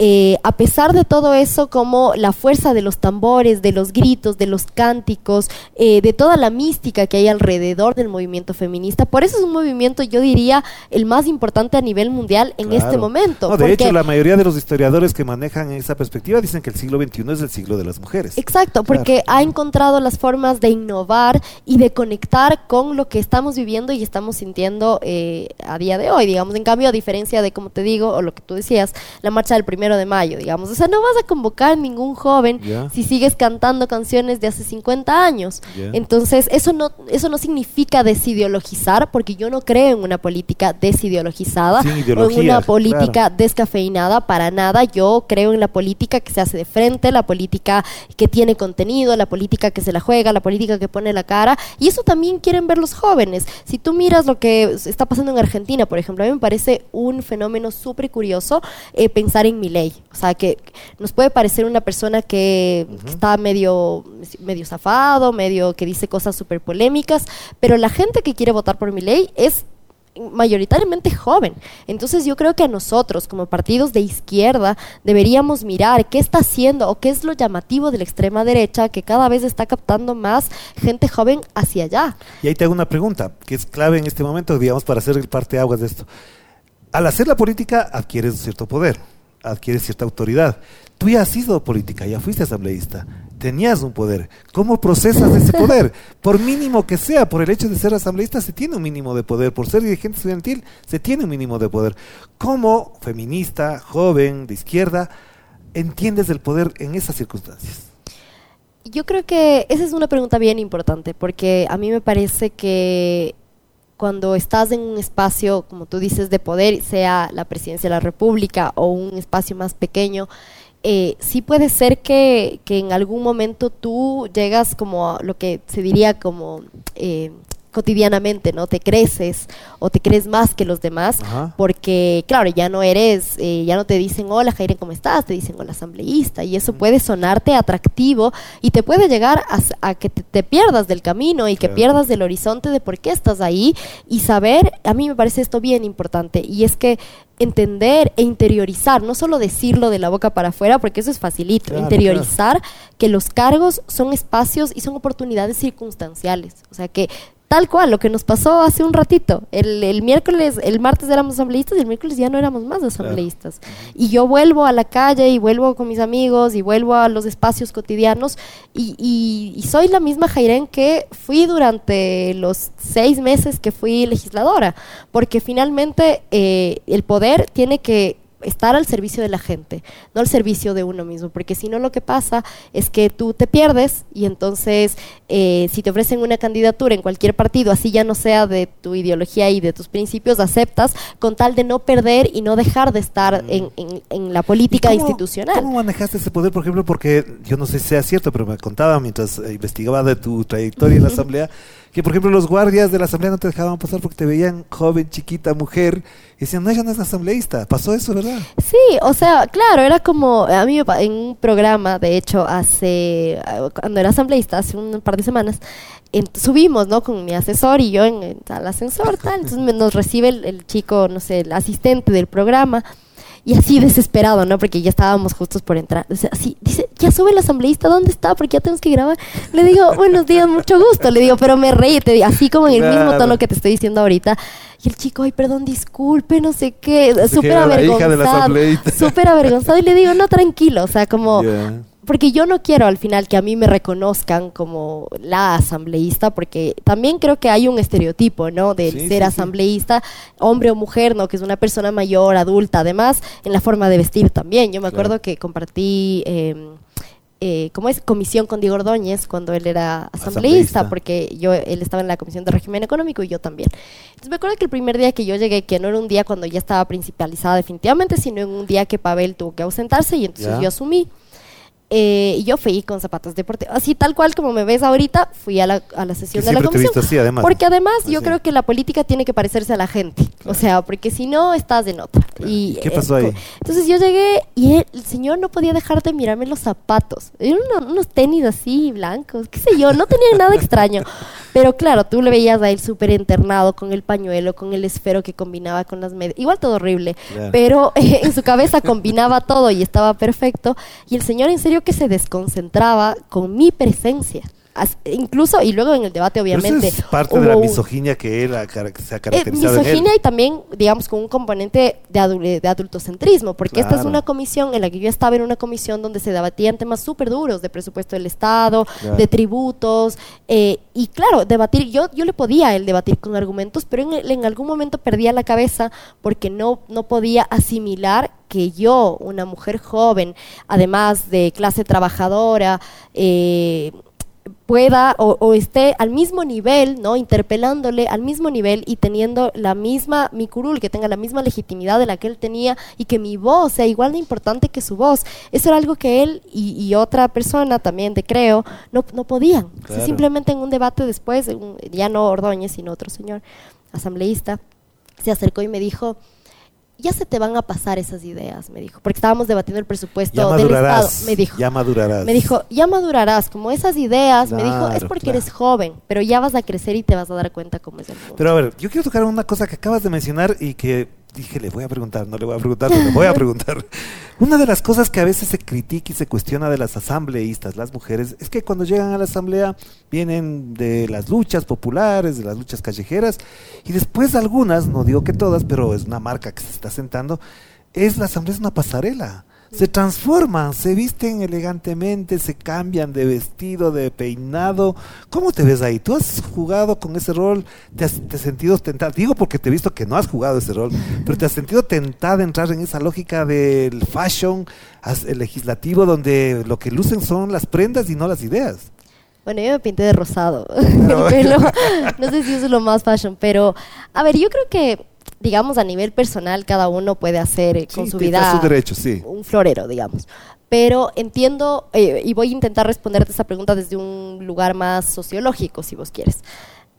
eh, a pesar de todo eso, como la fuerza de los tambores, de los gritos, de los cánticos, eh, de toda la mística que hay alrededor del movimiento feminista, por eso es un movimiento, yo diría, el más importante a nivel mundial en este momento. No, de hecho, la mayoría de los historiadores que manejan esa perspectiva dicen que el siglo XXI es el siglo de las mujeres. Exacto, porque ha encontrado las formas de innovar y de conectar con lo que estamos viviendo y estamos sintiendo eh, a día de hoy, digamos. En cambio, a diferencia de, como te digo, o lo que tú decías, la marcha del primero de mayo, digamos. O sea, no vas a convocar ningún joven Ya. si sigues cantando canciones de hace 50 años. Ya. Entonces, eso no, eso no significa desideologizar, porque yo no creo en una política desideologizada o en una política claro. descafeinada para nada. Yo creo en la política que se hace de frente, la política que tiene contenido, la política que se la juega, la política que pone la cara. Y eso también quieren ver los jóvenes. Si tú miras lo que está pasando en Argentina, por ejemplo, a mí me parece un fenómeno súper curioso eh, pensar en O sea, que nos puede parecer una persona que está medio, medio zafado, medio que dice cosas súper polémicas, pero la gente que quiere votar por Milei es mayoritariamente joven. Entonces yo creo que a nosotros como partidos de izquierda deberíamos mirar qué está haciendo o qué es lo llamativo de la extrema derecha que cada vez está captando más gente joven hacia allá. Y ahí te hago una pregunta, que es clave en este momento, digamos, para hacer el parte aguas de esto. Al hacer la política adquieres cierto poder, adquieres cierta autoridad. Tú ya has sido política, ya fuiste asambleísta, tenías un poder. ¿Cómo procesas ese [LAUGHS] poder? Por mínimo que sea, por el hecho de ser asambleísta se tiene un mínimo de poder, por ser dirigente estudiantil se tiene un mínimo de poder. ¿Cómo feminista, joven, de izquierda, entiendes el poder en esas circunstancias? Yo creo que esa es una pregunta bien importante porque a mí me parece que cuando estás en un espacio, como tú dices, de poder, sea la presidencia de la República o un espacio más pequeño, eh, sí puede ser que, que en algún momento tú llegas como a lo que se diría como eh, cotidianamente, ¿no? Te creces o te crees más que los demás Ajá. porque, claro, ya no eres, eh, ya no te dicen, hola Jaire, ¿cómo estás? Te dicen, hola asambleísta y eso puede sonarte atractivo y te puede llegar a, que te, te pierdas del camino y que pierdas del horizonte de por qué estás ahí y saber, a mí me parece esto bien importante y es que entender e interiorizar, no solo decirlo de la boca para afuera, porque eso es facilito, Claro, interiorizar que los cargos son espacios y son oportunidades circunstanciales, o sea que Tal cual, lo que nos pasó hace un ratito. El, el miércoles, el martes éramos asambleístas y el miércoles ya no éramos más asambleístas. Y yo vuelvo a la calle y vuelvo con mis amigos y vuelvo a los espacios cotidianos y, y- y soy la misma Jairen que fui durante los seis meses que fui legisladora. Porque finalmente eh, el poder tiene que estar al servicio de la gente, no al servicio de uno mismo, porque si no lo que pasa es que tú te pierdes y entonces eh, si te ofrecen una candidatura en cualquier partido, así ya no sea de tu ideología y de tus principios, aceptas con tal de no perder y no dejar de estar en, en- en la política ¿Y cómo- institucional. ¿Cómo manejaste ese poder, por ejemplo? Porque yo no sé si sea cierto, pero me contaba mientras eh, investigaba de tu trayectoria en la asamblea, que por ejemplo los guardias de la asamblea no te dejaban pasar porque te veían joven, chiquita, mujer, y decían, no, ella no es asambleísta. Pasó eso, ¿verdad? Sí, o sea, claro, era como, a mí en un programa, de hecho, hace, ah, cuando era asambleísta, hace un par de semanas, en- subimos, ¿no? Con mi asesor y yo en, en- al ascensor, tal, entonces nos recibe el, el chico, no sé, el asistente del programa, y así desesperado, ¿no? Porque ya estábamos justos por entrar. O sea, así, dice, ya sube el asambleísta, ¿dónde está? Porque ya tenemos que grabar. Le digo, buenos días, mucho gusto. Le digo, pero me reí, te digo, así como en el mismo tono que te estoy diciendo ahorita. Y el chico, ay, perdón, disculpe, no sé qué, súper avergonzado. Súper avergonzado. Y le digo, no, tranquilo, o sea, como... Porque yo no quiero al final que a mí me reconozcan como la asambleísta, porque también creo que hay un estereotipo, ¿no? Del Sí, ser sí, sí. asambleísta, hombre o mujer, ¿no? Que es una persona mayor, adulta, además, en la forma de vestir también. Yo me Claro. acuerdo que compartí... eh, eh, ¿cómo es? Comisión con Diego Ordóñez cuando él era asambleísta, Asambleísta. porque yo, él estaba en la Comisión de Régimen Económico y yo también. Entonces me acuerdo que el primer día que yo llegué, que no era un día cuando ya estaba principalizada definitivamente, sino en un día que Pavel tuvo que ausentarse y entonces yo asumí. Eh, y yo fui con zapatos deportivos, así tal cual como me ves ahorita, fui a la, a la sesión Que de la te comisión. visto así, además. Porque además yo Así. creo que la política tiene que parecerse a la gente, o sea, porque si no estás en otra. Y, ¿Y qué pasó eh, ahí? Entonces yo llegué y el señor no podía dejar de mirarme los zapatos. Eran uno- unos tenis así, blancos, qué sé yo, no tenía nada extraño. [LAUGHS] Pero claro, tú le veías a él súper internado con el pañuelo, con el esfero que combinaba con las medias. Igual todo horrible, Claro. pero eh, en su cabeza combinaba todo y estaba perfecto. Y el señor en serio que se desconcentraba con mi presencia. Incluso, y luego en el debate Pero obviamente... es parte de la misoginia que él ha se ha eh, caracterizado en él. misoginia y también, digamos, con un componente de, adu- de adultocentrismo, porque esta es Claro. una comisión en la que yo estaba en una comisión donde se debatían temas súper duros de presupuesto del Estado, Claro. de tributos, eh, y claro, debatir, yo, yo le podía a él debatir con argumentos, pero en, el- en algún momento perdía la cabeza porque no, no podía asimilar que yo, una mujer joven, además de clase trabajadora, eh, pueda o, o esté al mismo nivel, ¿no? Interpelándole al mismo nivel y teniendo la misma, mi curul, que tenga la misma legitimidad de la que él tenía y que mi voz sea igual de importante que su voz. Eso era algo que él y, y otra persona también de Creo no, no podían. O sea, Claro. simplemente en un debate después, ya no Ordóñez, sino otro señor asambleísta, se acercó y me dijo, ya se te van a pasar esas ideas, me dijo, porque estábamos debatiendo el presupuesto Ya del Estado, me dijo. Ya madurarás. Me dijo, ya madurarás, como esas ideas, me dijo, es porque claro. eres joven, pero ya vas a crecer y te vas a dar cuenta cómo es el mundo. Pero a ver, yo quiero tocar una cosa que acabas de mencionar y que dije, le voy a preguntar, no le voy a preguntar, le voy a preguntar. [LAUGHS] Una de las cosas que a veces se critica y se cuestiona de las asambleístas, las mujeres, es que cuando llegan a la asamblea vienen de las luchas populares, de las luchas callejeras, y después algunas, no digo que todas, pero es una marca que se está sentando, es la asamblea es una pasarela. Se transforman, se visten elegantemente, se cambian de vestido, de peinado. ¿Cómo te ves ahí? ¿Tú has jugado con ese rol? ¿Te has, te has sentido tentada? Digo porque te he visto que no has jugado ese rol, pero ¿te has sentido tentada de entrar en esa lógica del fashion el legislativo donde lo que lucen son las prendas y no las ideas? Bueno, yo me pinté de rosado [LAUGHS] el pelo. No sé si eso es lo más fashion, pero a ver, yo creo que, digamos, a nivel personal, cada uno puede hacer eh, con Sí, su vida su derecho, sí. un florero, digamos. Pero entiendo, eh, y voy a intentar responderte esa pregunta desde un lugar más sociológico, si vos quieres.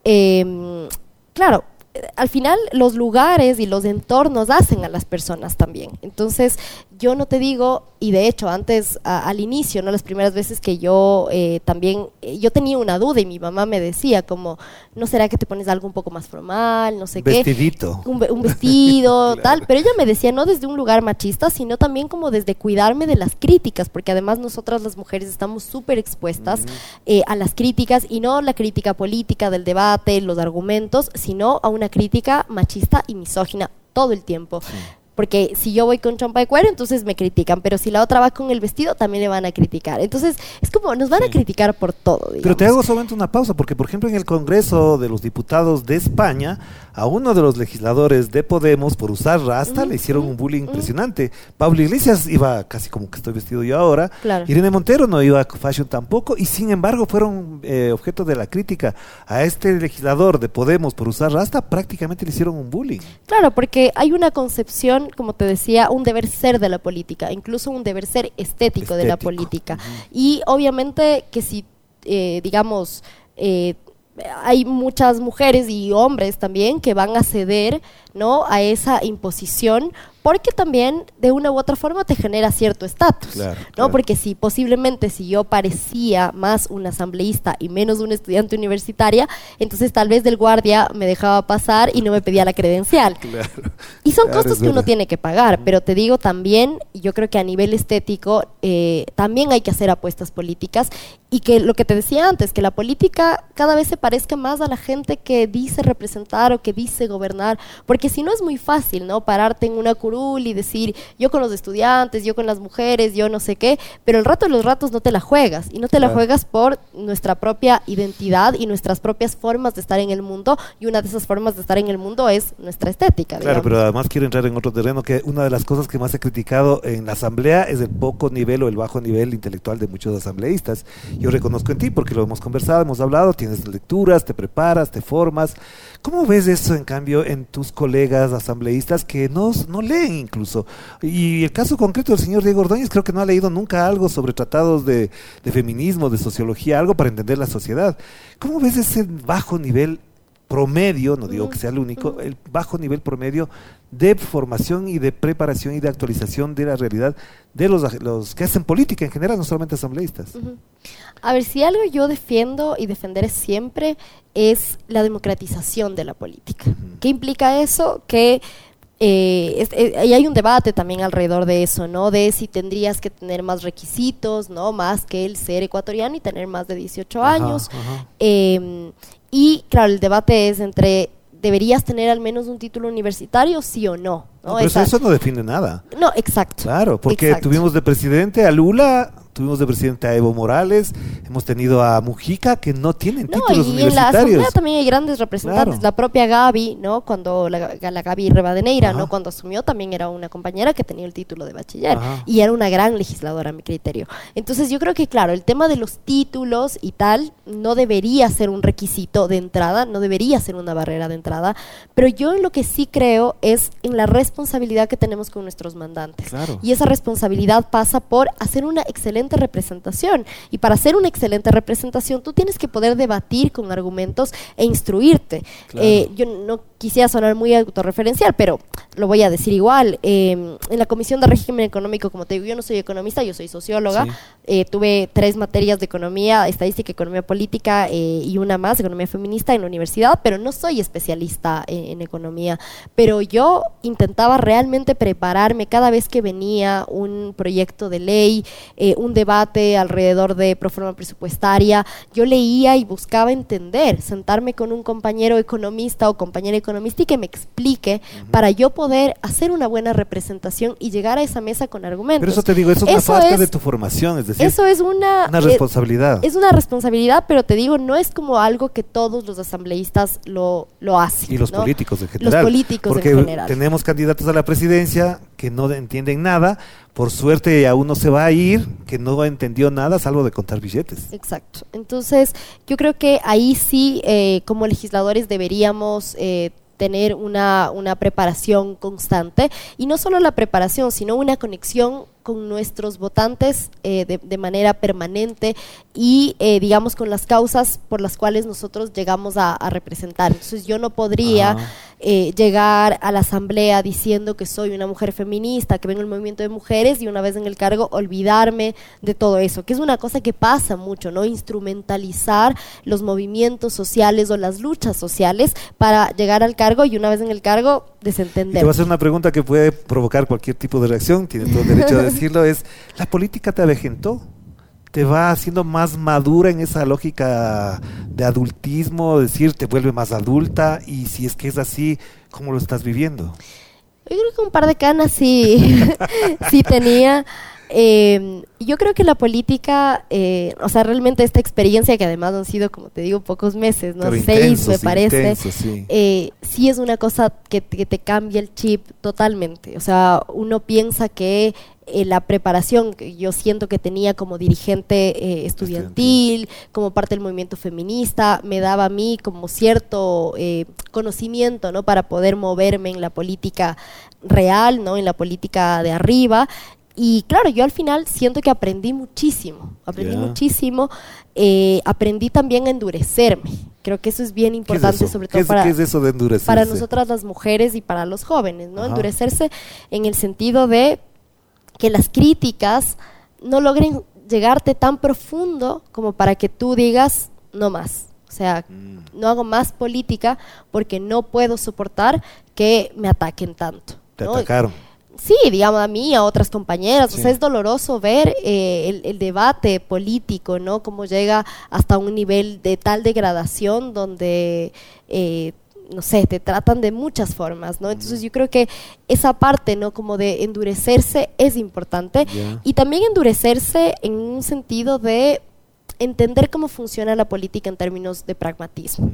Eh, claro, eh, al final los lugares y los entornos hacen a las personas también. Entonces, yo no te digo, y de hecho antes, a- al inicio, no las primeras veces que yo eh, también, eh, yo tenía una duda y mi mamá me decía como, ¿no será que te pones algo un poco más formal? No sé qué un, un vestido, [LAUGHS] tal, pero ella me decía no desde un lugar machista, sino también como desde cuidarme de las críticas, porque además nosotras las mujeres estamos súper expuestas eh, a las críticas y no la crítica política del debate, los argumentos, sino a una crítica machista y misógina todo el tiempo. Porque si yo voy con chompa de cuero, entonces me critican, pero si la otra va con el vestido, también le van a criticar. Entonces, es como, nos van a criticar por todo. Pero te digamos. hago solamente una pausa, porque por ejemplo en el Congreso de los Diputados de España, a uno de los legisladores de Podemos, por usar rasta, le hicieron un bullying impresionante. Pablo Iglesias iba casi como que estoy vestido yo ahora. Claro. Irene Montero no iba con fashion tampoco, y sin embargo fueron eh, objeto de la crítica. A este legislador de Podemos por usar rasta, prácticamente le hicieron un bullying. Claro, porque hay una concepción, como te decía, un deber ser de la política, incluso un deber ser estético, de la política. Y obviamente que si, eh, digamos, eh, hay muchas mujeres y hombres también que van a ceder ¿no? a esa imposición porque también de una u otra forma te genera cierto estatus, Claro, ¿no? claro. Porque si posiblemente si yo parecía más un asambleísta y menos una estudiante universitaria, entonces tal vez del guardia me dejaba pasar y no me pedía la credencial. [LAUGHS] Y son costos que uno tiene que pagar, pero te digo también, yo creo que a nivel estético eh, también hay que hacer apuestas políticas y que lo que te decía antes, que la política cada vez se parezca más a la gente que dice representar o que dice gobernar, porque porque si no es muy fácil, ¿no? Pararte en una curul y decir, yo con los estudiantes, yo con las mujeres, yo no sé qué, pero el rato de los ratos no te la juegas y no te la juegas por nuestra propia identidad y nuestras propias formas de estar en el mundo y una de esas formas de estar en el mundo es nuestra estética. Claro, pero además quiero entrar en otro terreno que una de las cosas que más he criticado en la asamblea es el poco nivel o el bajo nivel intelectual de muchos asambleístas. Yo reconozco en ti porque lo hemos conversado, hemos hablado, tienes lecturas, te preparas, te formas. ¿Cómo ves eso en cambio en tus colegas asambleístas que no, no leen incluso? Y el caso concreto del señor Diego Ordóñez creo que no ha leído nunca algo sobre tratados de, de feminismo, de sociología, algo para entender la sociedad. ¿Cómo ves ese bajo nivel promedio, no digo que sea el único, el bajo nivel promedio de formación y de preparación y de actualización de la realidad de los, los que hacen política en general, no solamente asambleístas. A ver, si algo yo defiendo y defenderé siempre es la democratización de la política. ¿Qué implica eso? Que eh, eh, hay un debate también alrededor de eso, ¿no? De si tendrías que tener más requisitos, ¿no? Más que el ser ecuatoriano y tener más de 18 años. Em, y claro, el debate es entre deberías tener al menos un título universitario, sí o no. ¿no? pero eso no define nada. No, exacto. Claro, porque tuvimos de presidente a Lula tuvimos de presidente a Evo Morales, hemos tenido a Mujica, que no tienen títulos y universitarios. en la asamblea también hay grandes representantes. La propia Gaby, ¿no? Cuando la, la Gaby Rebadeneira, ¿no? Cuando asumió también era una compañera que tenía el título de bachiller y era una gran legisladora a mi criterio. Entonces yo creo que, claro, el tema de los títulos y tal no debería ser un requisito de entrada, no debería ser una barrera de entrada, pero yo en lo que sí creo es en la responsabilidad que tenemos con nuestros mandantes. Y esa responsabilidad pasa por hacer una excelente representación. Y para hacer una excelente representación, tú tienes que poder debatir con argumentos e instruirte. Eh, yo no quisiera sonar muy autorreferencial, pero lo voy a decir igual. Em, en la Comisión de Régimen Económico, como te digo, yo no soy economista, yo soy socióloga. Eh, tuve tres materias de economía, estadística, economía política eh, y una más, economía feminista en la universidad, pero no soy especialista en, economía. Pero yo intentaba realmente prepararme cada vez que venía un proyecto de ley, un debate alrededor de proforma presupuestaria, yo leía y buscaba entender, sentarme con un compañero economista o compañera economista y que me explique para yo poder hacer una buena representación y llegar a esa mesa con argumentos. Pero eso te digo, eso es una parte de tu formación, es decir, eso es una, una responsabilidad. Es, una responsabilidad, pero te digo, no es como algo que todos los asambleístas lo, lo hacen. Y los políticos en general. Los políticos porque en general. tenemos candidatos a la presidencia que no entienden nada, por suerte a uno se va a ir que no entendió nada salvo de contar billetes. Exacto. Entonces, yo creo que ahí sí, eh, como legisladores, deberíamos eh, tener una, una preparación constante y no solo la preparación, sino una conexión con nuestros votantes eh, de, manera permanente y eh, digamos con las causas por las cuales nosotros llegamos a, representar. Entonces yo no podría eh, llegar a la asamblea diciendo que soy una mujer feminista, que vengo del movimiento de mujeres y una vez en el cargo olvidarme de todo eso, que es una cosa que pasa mucho, ¿no? Instrumentalizar los movimientos sociales o las luchas sociales para llegar al cargo y una vez en el cargo desentender. te voy a hacer una pregunta que puede provocar cualquier tipo de reacción, tiene todo el derecho de [LAUGHS] decirlo, es, ¿la política te avejentó? ¿Te va haciendo más madura en esa lógica de adultismo? Decir, te vuelve más adulta y si es que es así, ¿cómo lo estás viviendo? Yo creo que un par de canas sí, [LAUGHS] sí tenía. Eh, yo creo que la política, eh, o sea, realmente esta experiencia que además han sido, como te digo, pocos meses, ¿no? Seis, me parece. sí. Eh, sí es una cosa que, que, te cambia el chip totalmente. O sea, uno piensa que eh, la preparación que yo siento que tenía como dirigente eh, estudiantil, como parte del movimiento feminista, me daba a mí como cierto eh, conocimiento, ¿no? Para poder moverme en la política real, ¿no? En la política de arriba. Y claro, yo al final siento que aprendí muchísimo, aprendí muchísimo, aprendí también a endurecerme. Creo que eso es bien importante, sobre todo para, para nosotras las mujeres y para los jóvenes, ¿no? Endurecerse en el sentido de que las críticas no logren llegarte tan profundo como para que tú digas no más. O sea, mm. no hago más política porque no puedo soportar que me ataquen tanto. Te atacaron. Sí, digamos a mí, a otras compañeras. O sea, es doloroso ver eh, el, debate político, ¿no? Cómo llega hasta un nivel de tal degradación donde eh, no sé, te tratan de muchas formas, ¿no? Entonces yo creo que esa parte, ¿no? Como de endurecerse es importante y también endurecerse en un sentido de entender cómo funciona la política en términos de pragmatismo.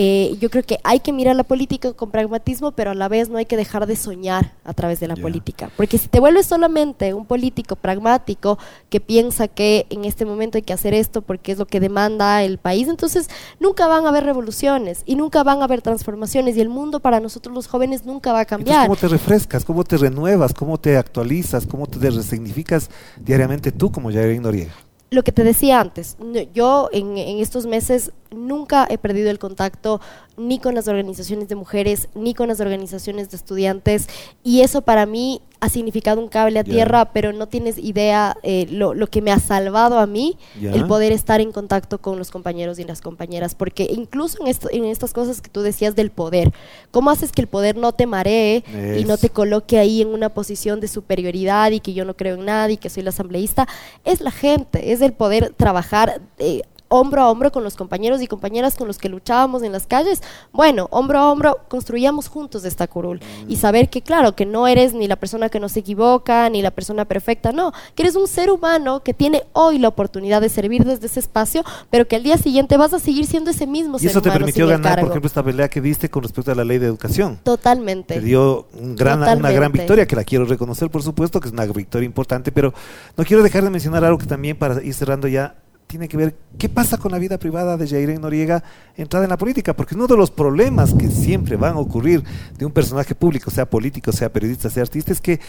Eh, yo creo que hay que mirar la política con pragmatismo, pero a la vez no hay que dejar de soñar a través de la política. Porque si te vuelves solamente un político pragmático que piensa que en este momento hay que hacer esto porque es lo que demanda el país, entonces nunca van a haber revoluciones y nunca van a haber transformaciones y el mundo para nosotros los jóvenes nunca va a Entonces, cambiar. ¿cómo te refrescas? ¿Cómo te renuevas? ¿Cómo te actualizas? ¿Cómo te resignificas diariamente tú como Jair Noriega? lo que te decía antes, yo en, en estos meses nunca he perdido el contacto ni con las organizaciones de mujeres, ni con las organizaciones de estudiantes, y eso para mí ha significado un cable a tierra, pero no tienes idea eh, lo, lo que me ha salvado a mí el poder estar en contacto con los compañeros y las compañeras, porque incluso en, esto, en estas cosas que tú decías del poder, ¿cómo haces que el poder no te maree y no te coloque ahí en una posición de superioridad y que yo no creo en nada y que soy la asambleísta? Es la gente, es el poder trabajar. eh, hombro a hombro con los compañeros y compañeras con los que luchábamos en las calles, bueno, hombro a hombro construíamos juntos esta curul. Y saber que claro, que no eres ni la persona que no se equivoca, ni la persona perfecta, no, que eres un ser humano que tiene hoy la oportunidad de servir desde ese espacio, pero que al día siguiente vas a seguir siendo ese mismo Y ser eso te permitió ganar, por ejemplo, esta pelea que diste con respecto a la ley de educación. Totalmente. Te dio un gran, una gran victoria que la quiero reconocer, por supuesto, que es una victoria importante, pero no quiero dejar de mencionar algo que también para ir cerrando ya tiene que ver qué pasa con la vida privada de Jair Noriega entrada en la política, porque uno de los problemas que siempre van a ocurrir de un personaje público, sea político, sea periodista, sea artista, es que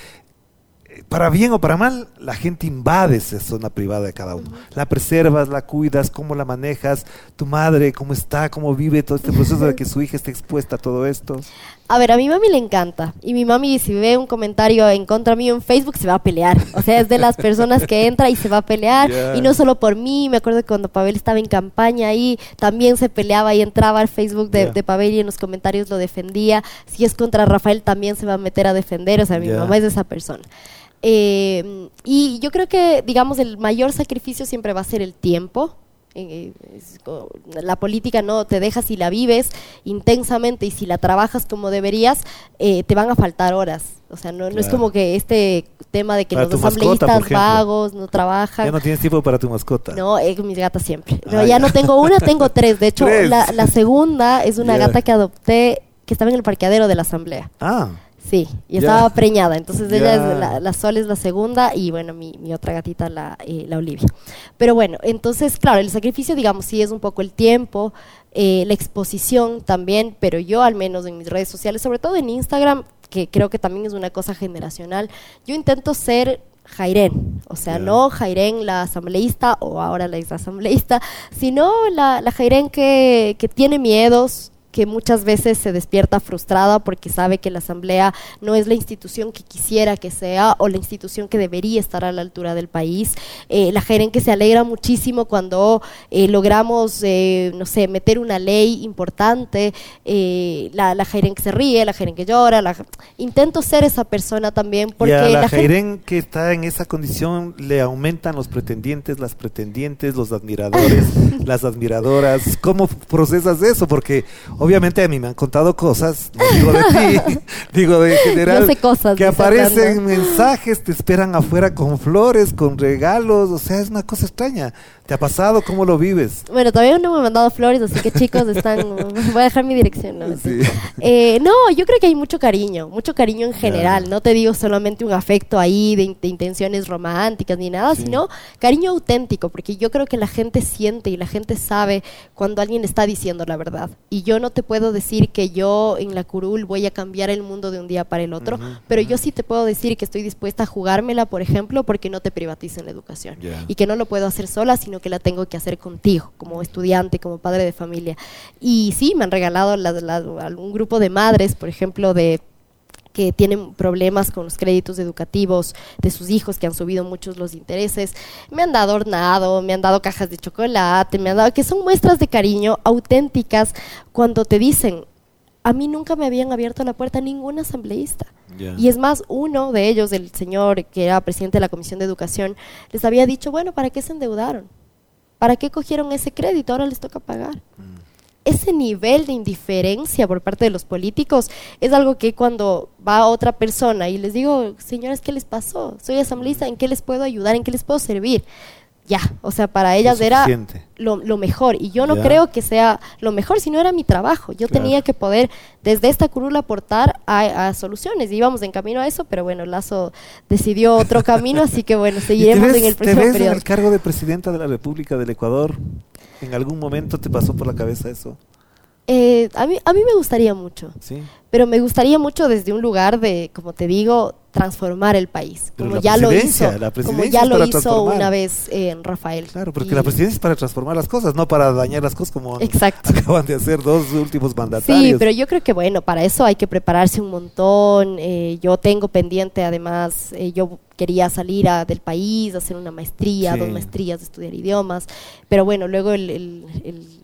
eh, para bien o para mal, la gente invade esa zona privada de cada uno. La preservas, la cuidas, cómo la manejas, tu madre, cómo está, cómo vive todo este proceso de que su hija esté expuesta a todo esto. A ver, a mi mami le encanta. Y mi mami, si ve un comentario en contra mío en Facebook, se va a pelear. O sea, es de las personas que entra y se va a pelear. [LAUGHS] Y no solo por mí. Me acuerdo que cuando Pavel estaba en campaña ahí, también se peleaba y entraba al Facebook de, Pavel y en los comentarios lo defendía. Si es contra Rafael, también se va a meter a defender. O sea, mi mamá es de esa persona. Eh, y yo creo que, digamos, el mayor sacrificio siempre va a ser el tiempo. La política no te deja si la vives intensamente y si la trabajas como deberías, eh, te van a faltar horas. O sea, no, no es como que este tema de que Para los asambleístas vagos no trabajan. Ya no tienes tiempo para tu mascota. No, eh, mis gatas siempre. No, Ah, ya ya. no tengo una, tengo [LAUGHS] tres. De hecho, Tres. la, la segunda es una gata que adopté que estaba en el parqueadero de la asamblea. Ah, Sí, y estaba preñada. Entonces ella es la, la Sol es la segunda y bueno, mi, mi otra gatita, la, eh, la Olivia. Pero bueno, entonces, claro, el sacrificio, digamos, sí es un poco el tiempo, eh, la exposición también, pero yo al menos en mis redes sociales, sobre todo en Instagram, que creo que también es una cosa generacional, yo intento ser Jairén, o sea, no Jairén la asambleísta o ahora la ex asambleísta, sino la, la Jairén que, que tiene miedos, que muchas veces se despierta frustrada porque sabe que la asamblea no es la institución que quisiera que sea o la institución que debería estar a la altura del país. Eh, la Jairén que se alegra muchísimo cuando eh, logramos, eh, no sé, meter una ley importante, eh, la, la Jairén que se ríe, la Jairén que llora, la- intento ser esa persona también porque y a la, la Jairén que está en esa condición le aumentan los pretendientes, las pretendientes, los admiradores, [LAUGHS] las admiradoras. ¿Cómo procesas eso? Porque obviamente a mí me han contado cosas, no [LAUGHS] digo de ti, [LAUGHS] digo de general, [LAUGHS] Yo sé cosas, que aparecen mensajes, te esperan afuera con flores, con regalos, o sea, es una cosa extraña. ¿Te ha pasado? ¿Cómo lo vives? Bueno, todavía no me han mandado flores, así que chicos, están. [LAUGHS] Voy a dejar mi dirección. ¿no? Sí. Eh, no, yo creo que hay mucho cariño, mucho cariño en general. No te digo solamente un afecto ahí de, in- de intenciones románticas ni nada, Sí. sino cariño auténtico, porque yo creo que la gente siente y la gente sabe cuando alguien está diciendo la verdad. Y yo no te puedo decir que yo en la curul voy a cambiar el mundo de un día para el otro, pero yo sí te puedo decir que estoy dispuesta a jugármela, por ejemplo, porque no te privaticen la educación y que no lo puedo hacer sola, sino que la tengo que hacer contigo, como estudiante, como padre de familia. Y sí, me han regalado la- la- algún grupo de madres, por ejemplo, de que tienen problemas con los créditos educativos de sus hijos, que han subido muchos los intereses. Me han dado hornado, me han dado cajas de chocolate, me han dado, que son muestras de cariño auténticas cuando te dicen, a mí nunca me habían abierto la puerta ningún asambleísta. Y es más, uno de ellos, el señor que era presidente de la Comisión de Educación, les había dicho, bueno, ¿para qué se endeudaron? ¿Para qué cogieron ese crédito? Ahora les toca pagar. ese nivel de indiferencia por parte de los políticos es algo que cuando va otra persona y les digo, señores, ¿qué les pasó? Soy asambleísta, ¿en qué les puedo ayudar? ¿En qué les puedo servir? Ya, o sea, para ellas era lo, lo, mejor. Y yo no creo que sea lo mejor, sino era mi trabajo. Yo tenía que poder desde esta curula aportar a, soluciones. Íbamos en camino a eso, pero bueno, Lazo decidió otro camino, así que bueno, [LAUGHS] seguiremos en el próximo ¿te ves En el cargo de presidenta de la República del Ecuador? ¿En algún momento te pasó por la cabeza eso? Eh, a, mí, a mí me gustaría mucho. Sí. Pero me gustaría mucho desde un lugar de, como te digo, transformar el país. como ya lo hizo, como ya lo hizo una vez en Rafael. Claro, porque la presidencia es para transformar las cosas, no para dañar las cosas como [LAUGHS] acaban de hacer dos últimos mandatarios. Sí, pero yo creo que bueno, para eso hay que prepararse un montón. Eh, yo tengo pendiente, además, eh, yo quería salir del país, hacer una maestría, dos maestrías, estudiar idiomas, pero bueno, luego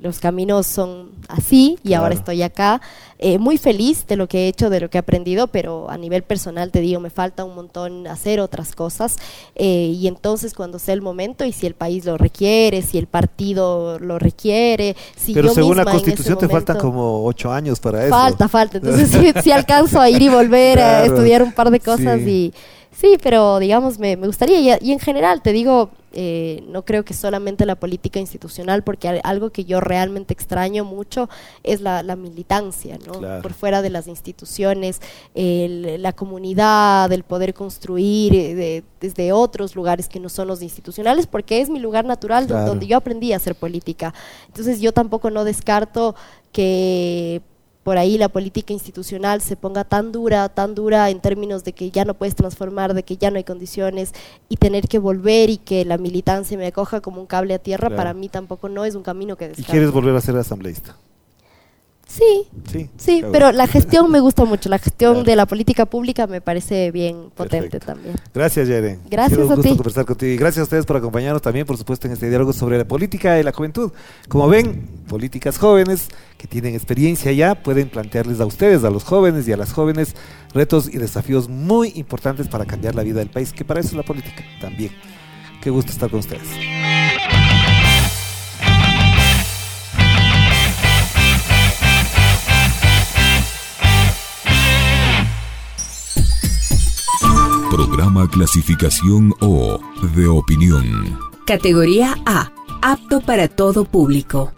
los caminos son así y ahora estoy acá, eh, muy feliz de lo que he hecho, de lo que he aprendido, pero a nivel personal te digo, me falta un montón hacer otras cosas. Eh, y entonces cuando sea el momento y si el país lo requiere, si el partido lo requiere, si pero según la constitución te faltan como ocho años para eso. Falta, falta, entonces [LAUGHS] si, alcanzo a ir y volver a [LAUGHS] estudiar un par de cosas y Sí, pero digamos, me, me gustaría, y, en general, te digo, eh, no creo que solamente la política institucional, porque algo que yo realmente extraño mucho es la, militancia, ¿no? Por fuera de las instituciones, la comunidad, el poder construir eh, desde otros lugares que no son los institucionales, porque es mi lugar natural donde yo aprendí a hacer política. Entonces yo tampoco no descarto que por ahí la política institucional se ponga tan dura, tan dura en términos de que ya no puedes transformar, de que ya no hay condiciones y tener que volver y que la militancia me acoja como un cable a tierra, para mí tampoco no es un camino que descarto. ¿Y quieres volver a ser asambleísta? Sí, sí, pero la gestión me gusta mucho, la gestión de la política pública me parece bien potente también. Gracias, Yeren. Gracias un gusto conversar contigo y gracias a ustedes por acompañarnos también, por supuesto, en este diálogo sobre la política y la juventud. Como ven, políticas jóvenes que tienen experiencia ya pueden plantearles a ustedes, a los jóvenes y a las jóvenes, retos y desafíos muy importantes para cambiar la vida del país, que para eso es la política también. Qué gusto estar con ustedes. Programa clasificación O de opinión. Categoría A, apto para todo público.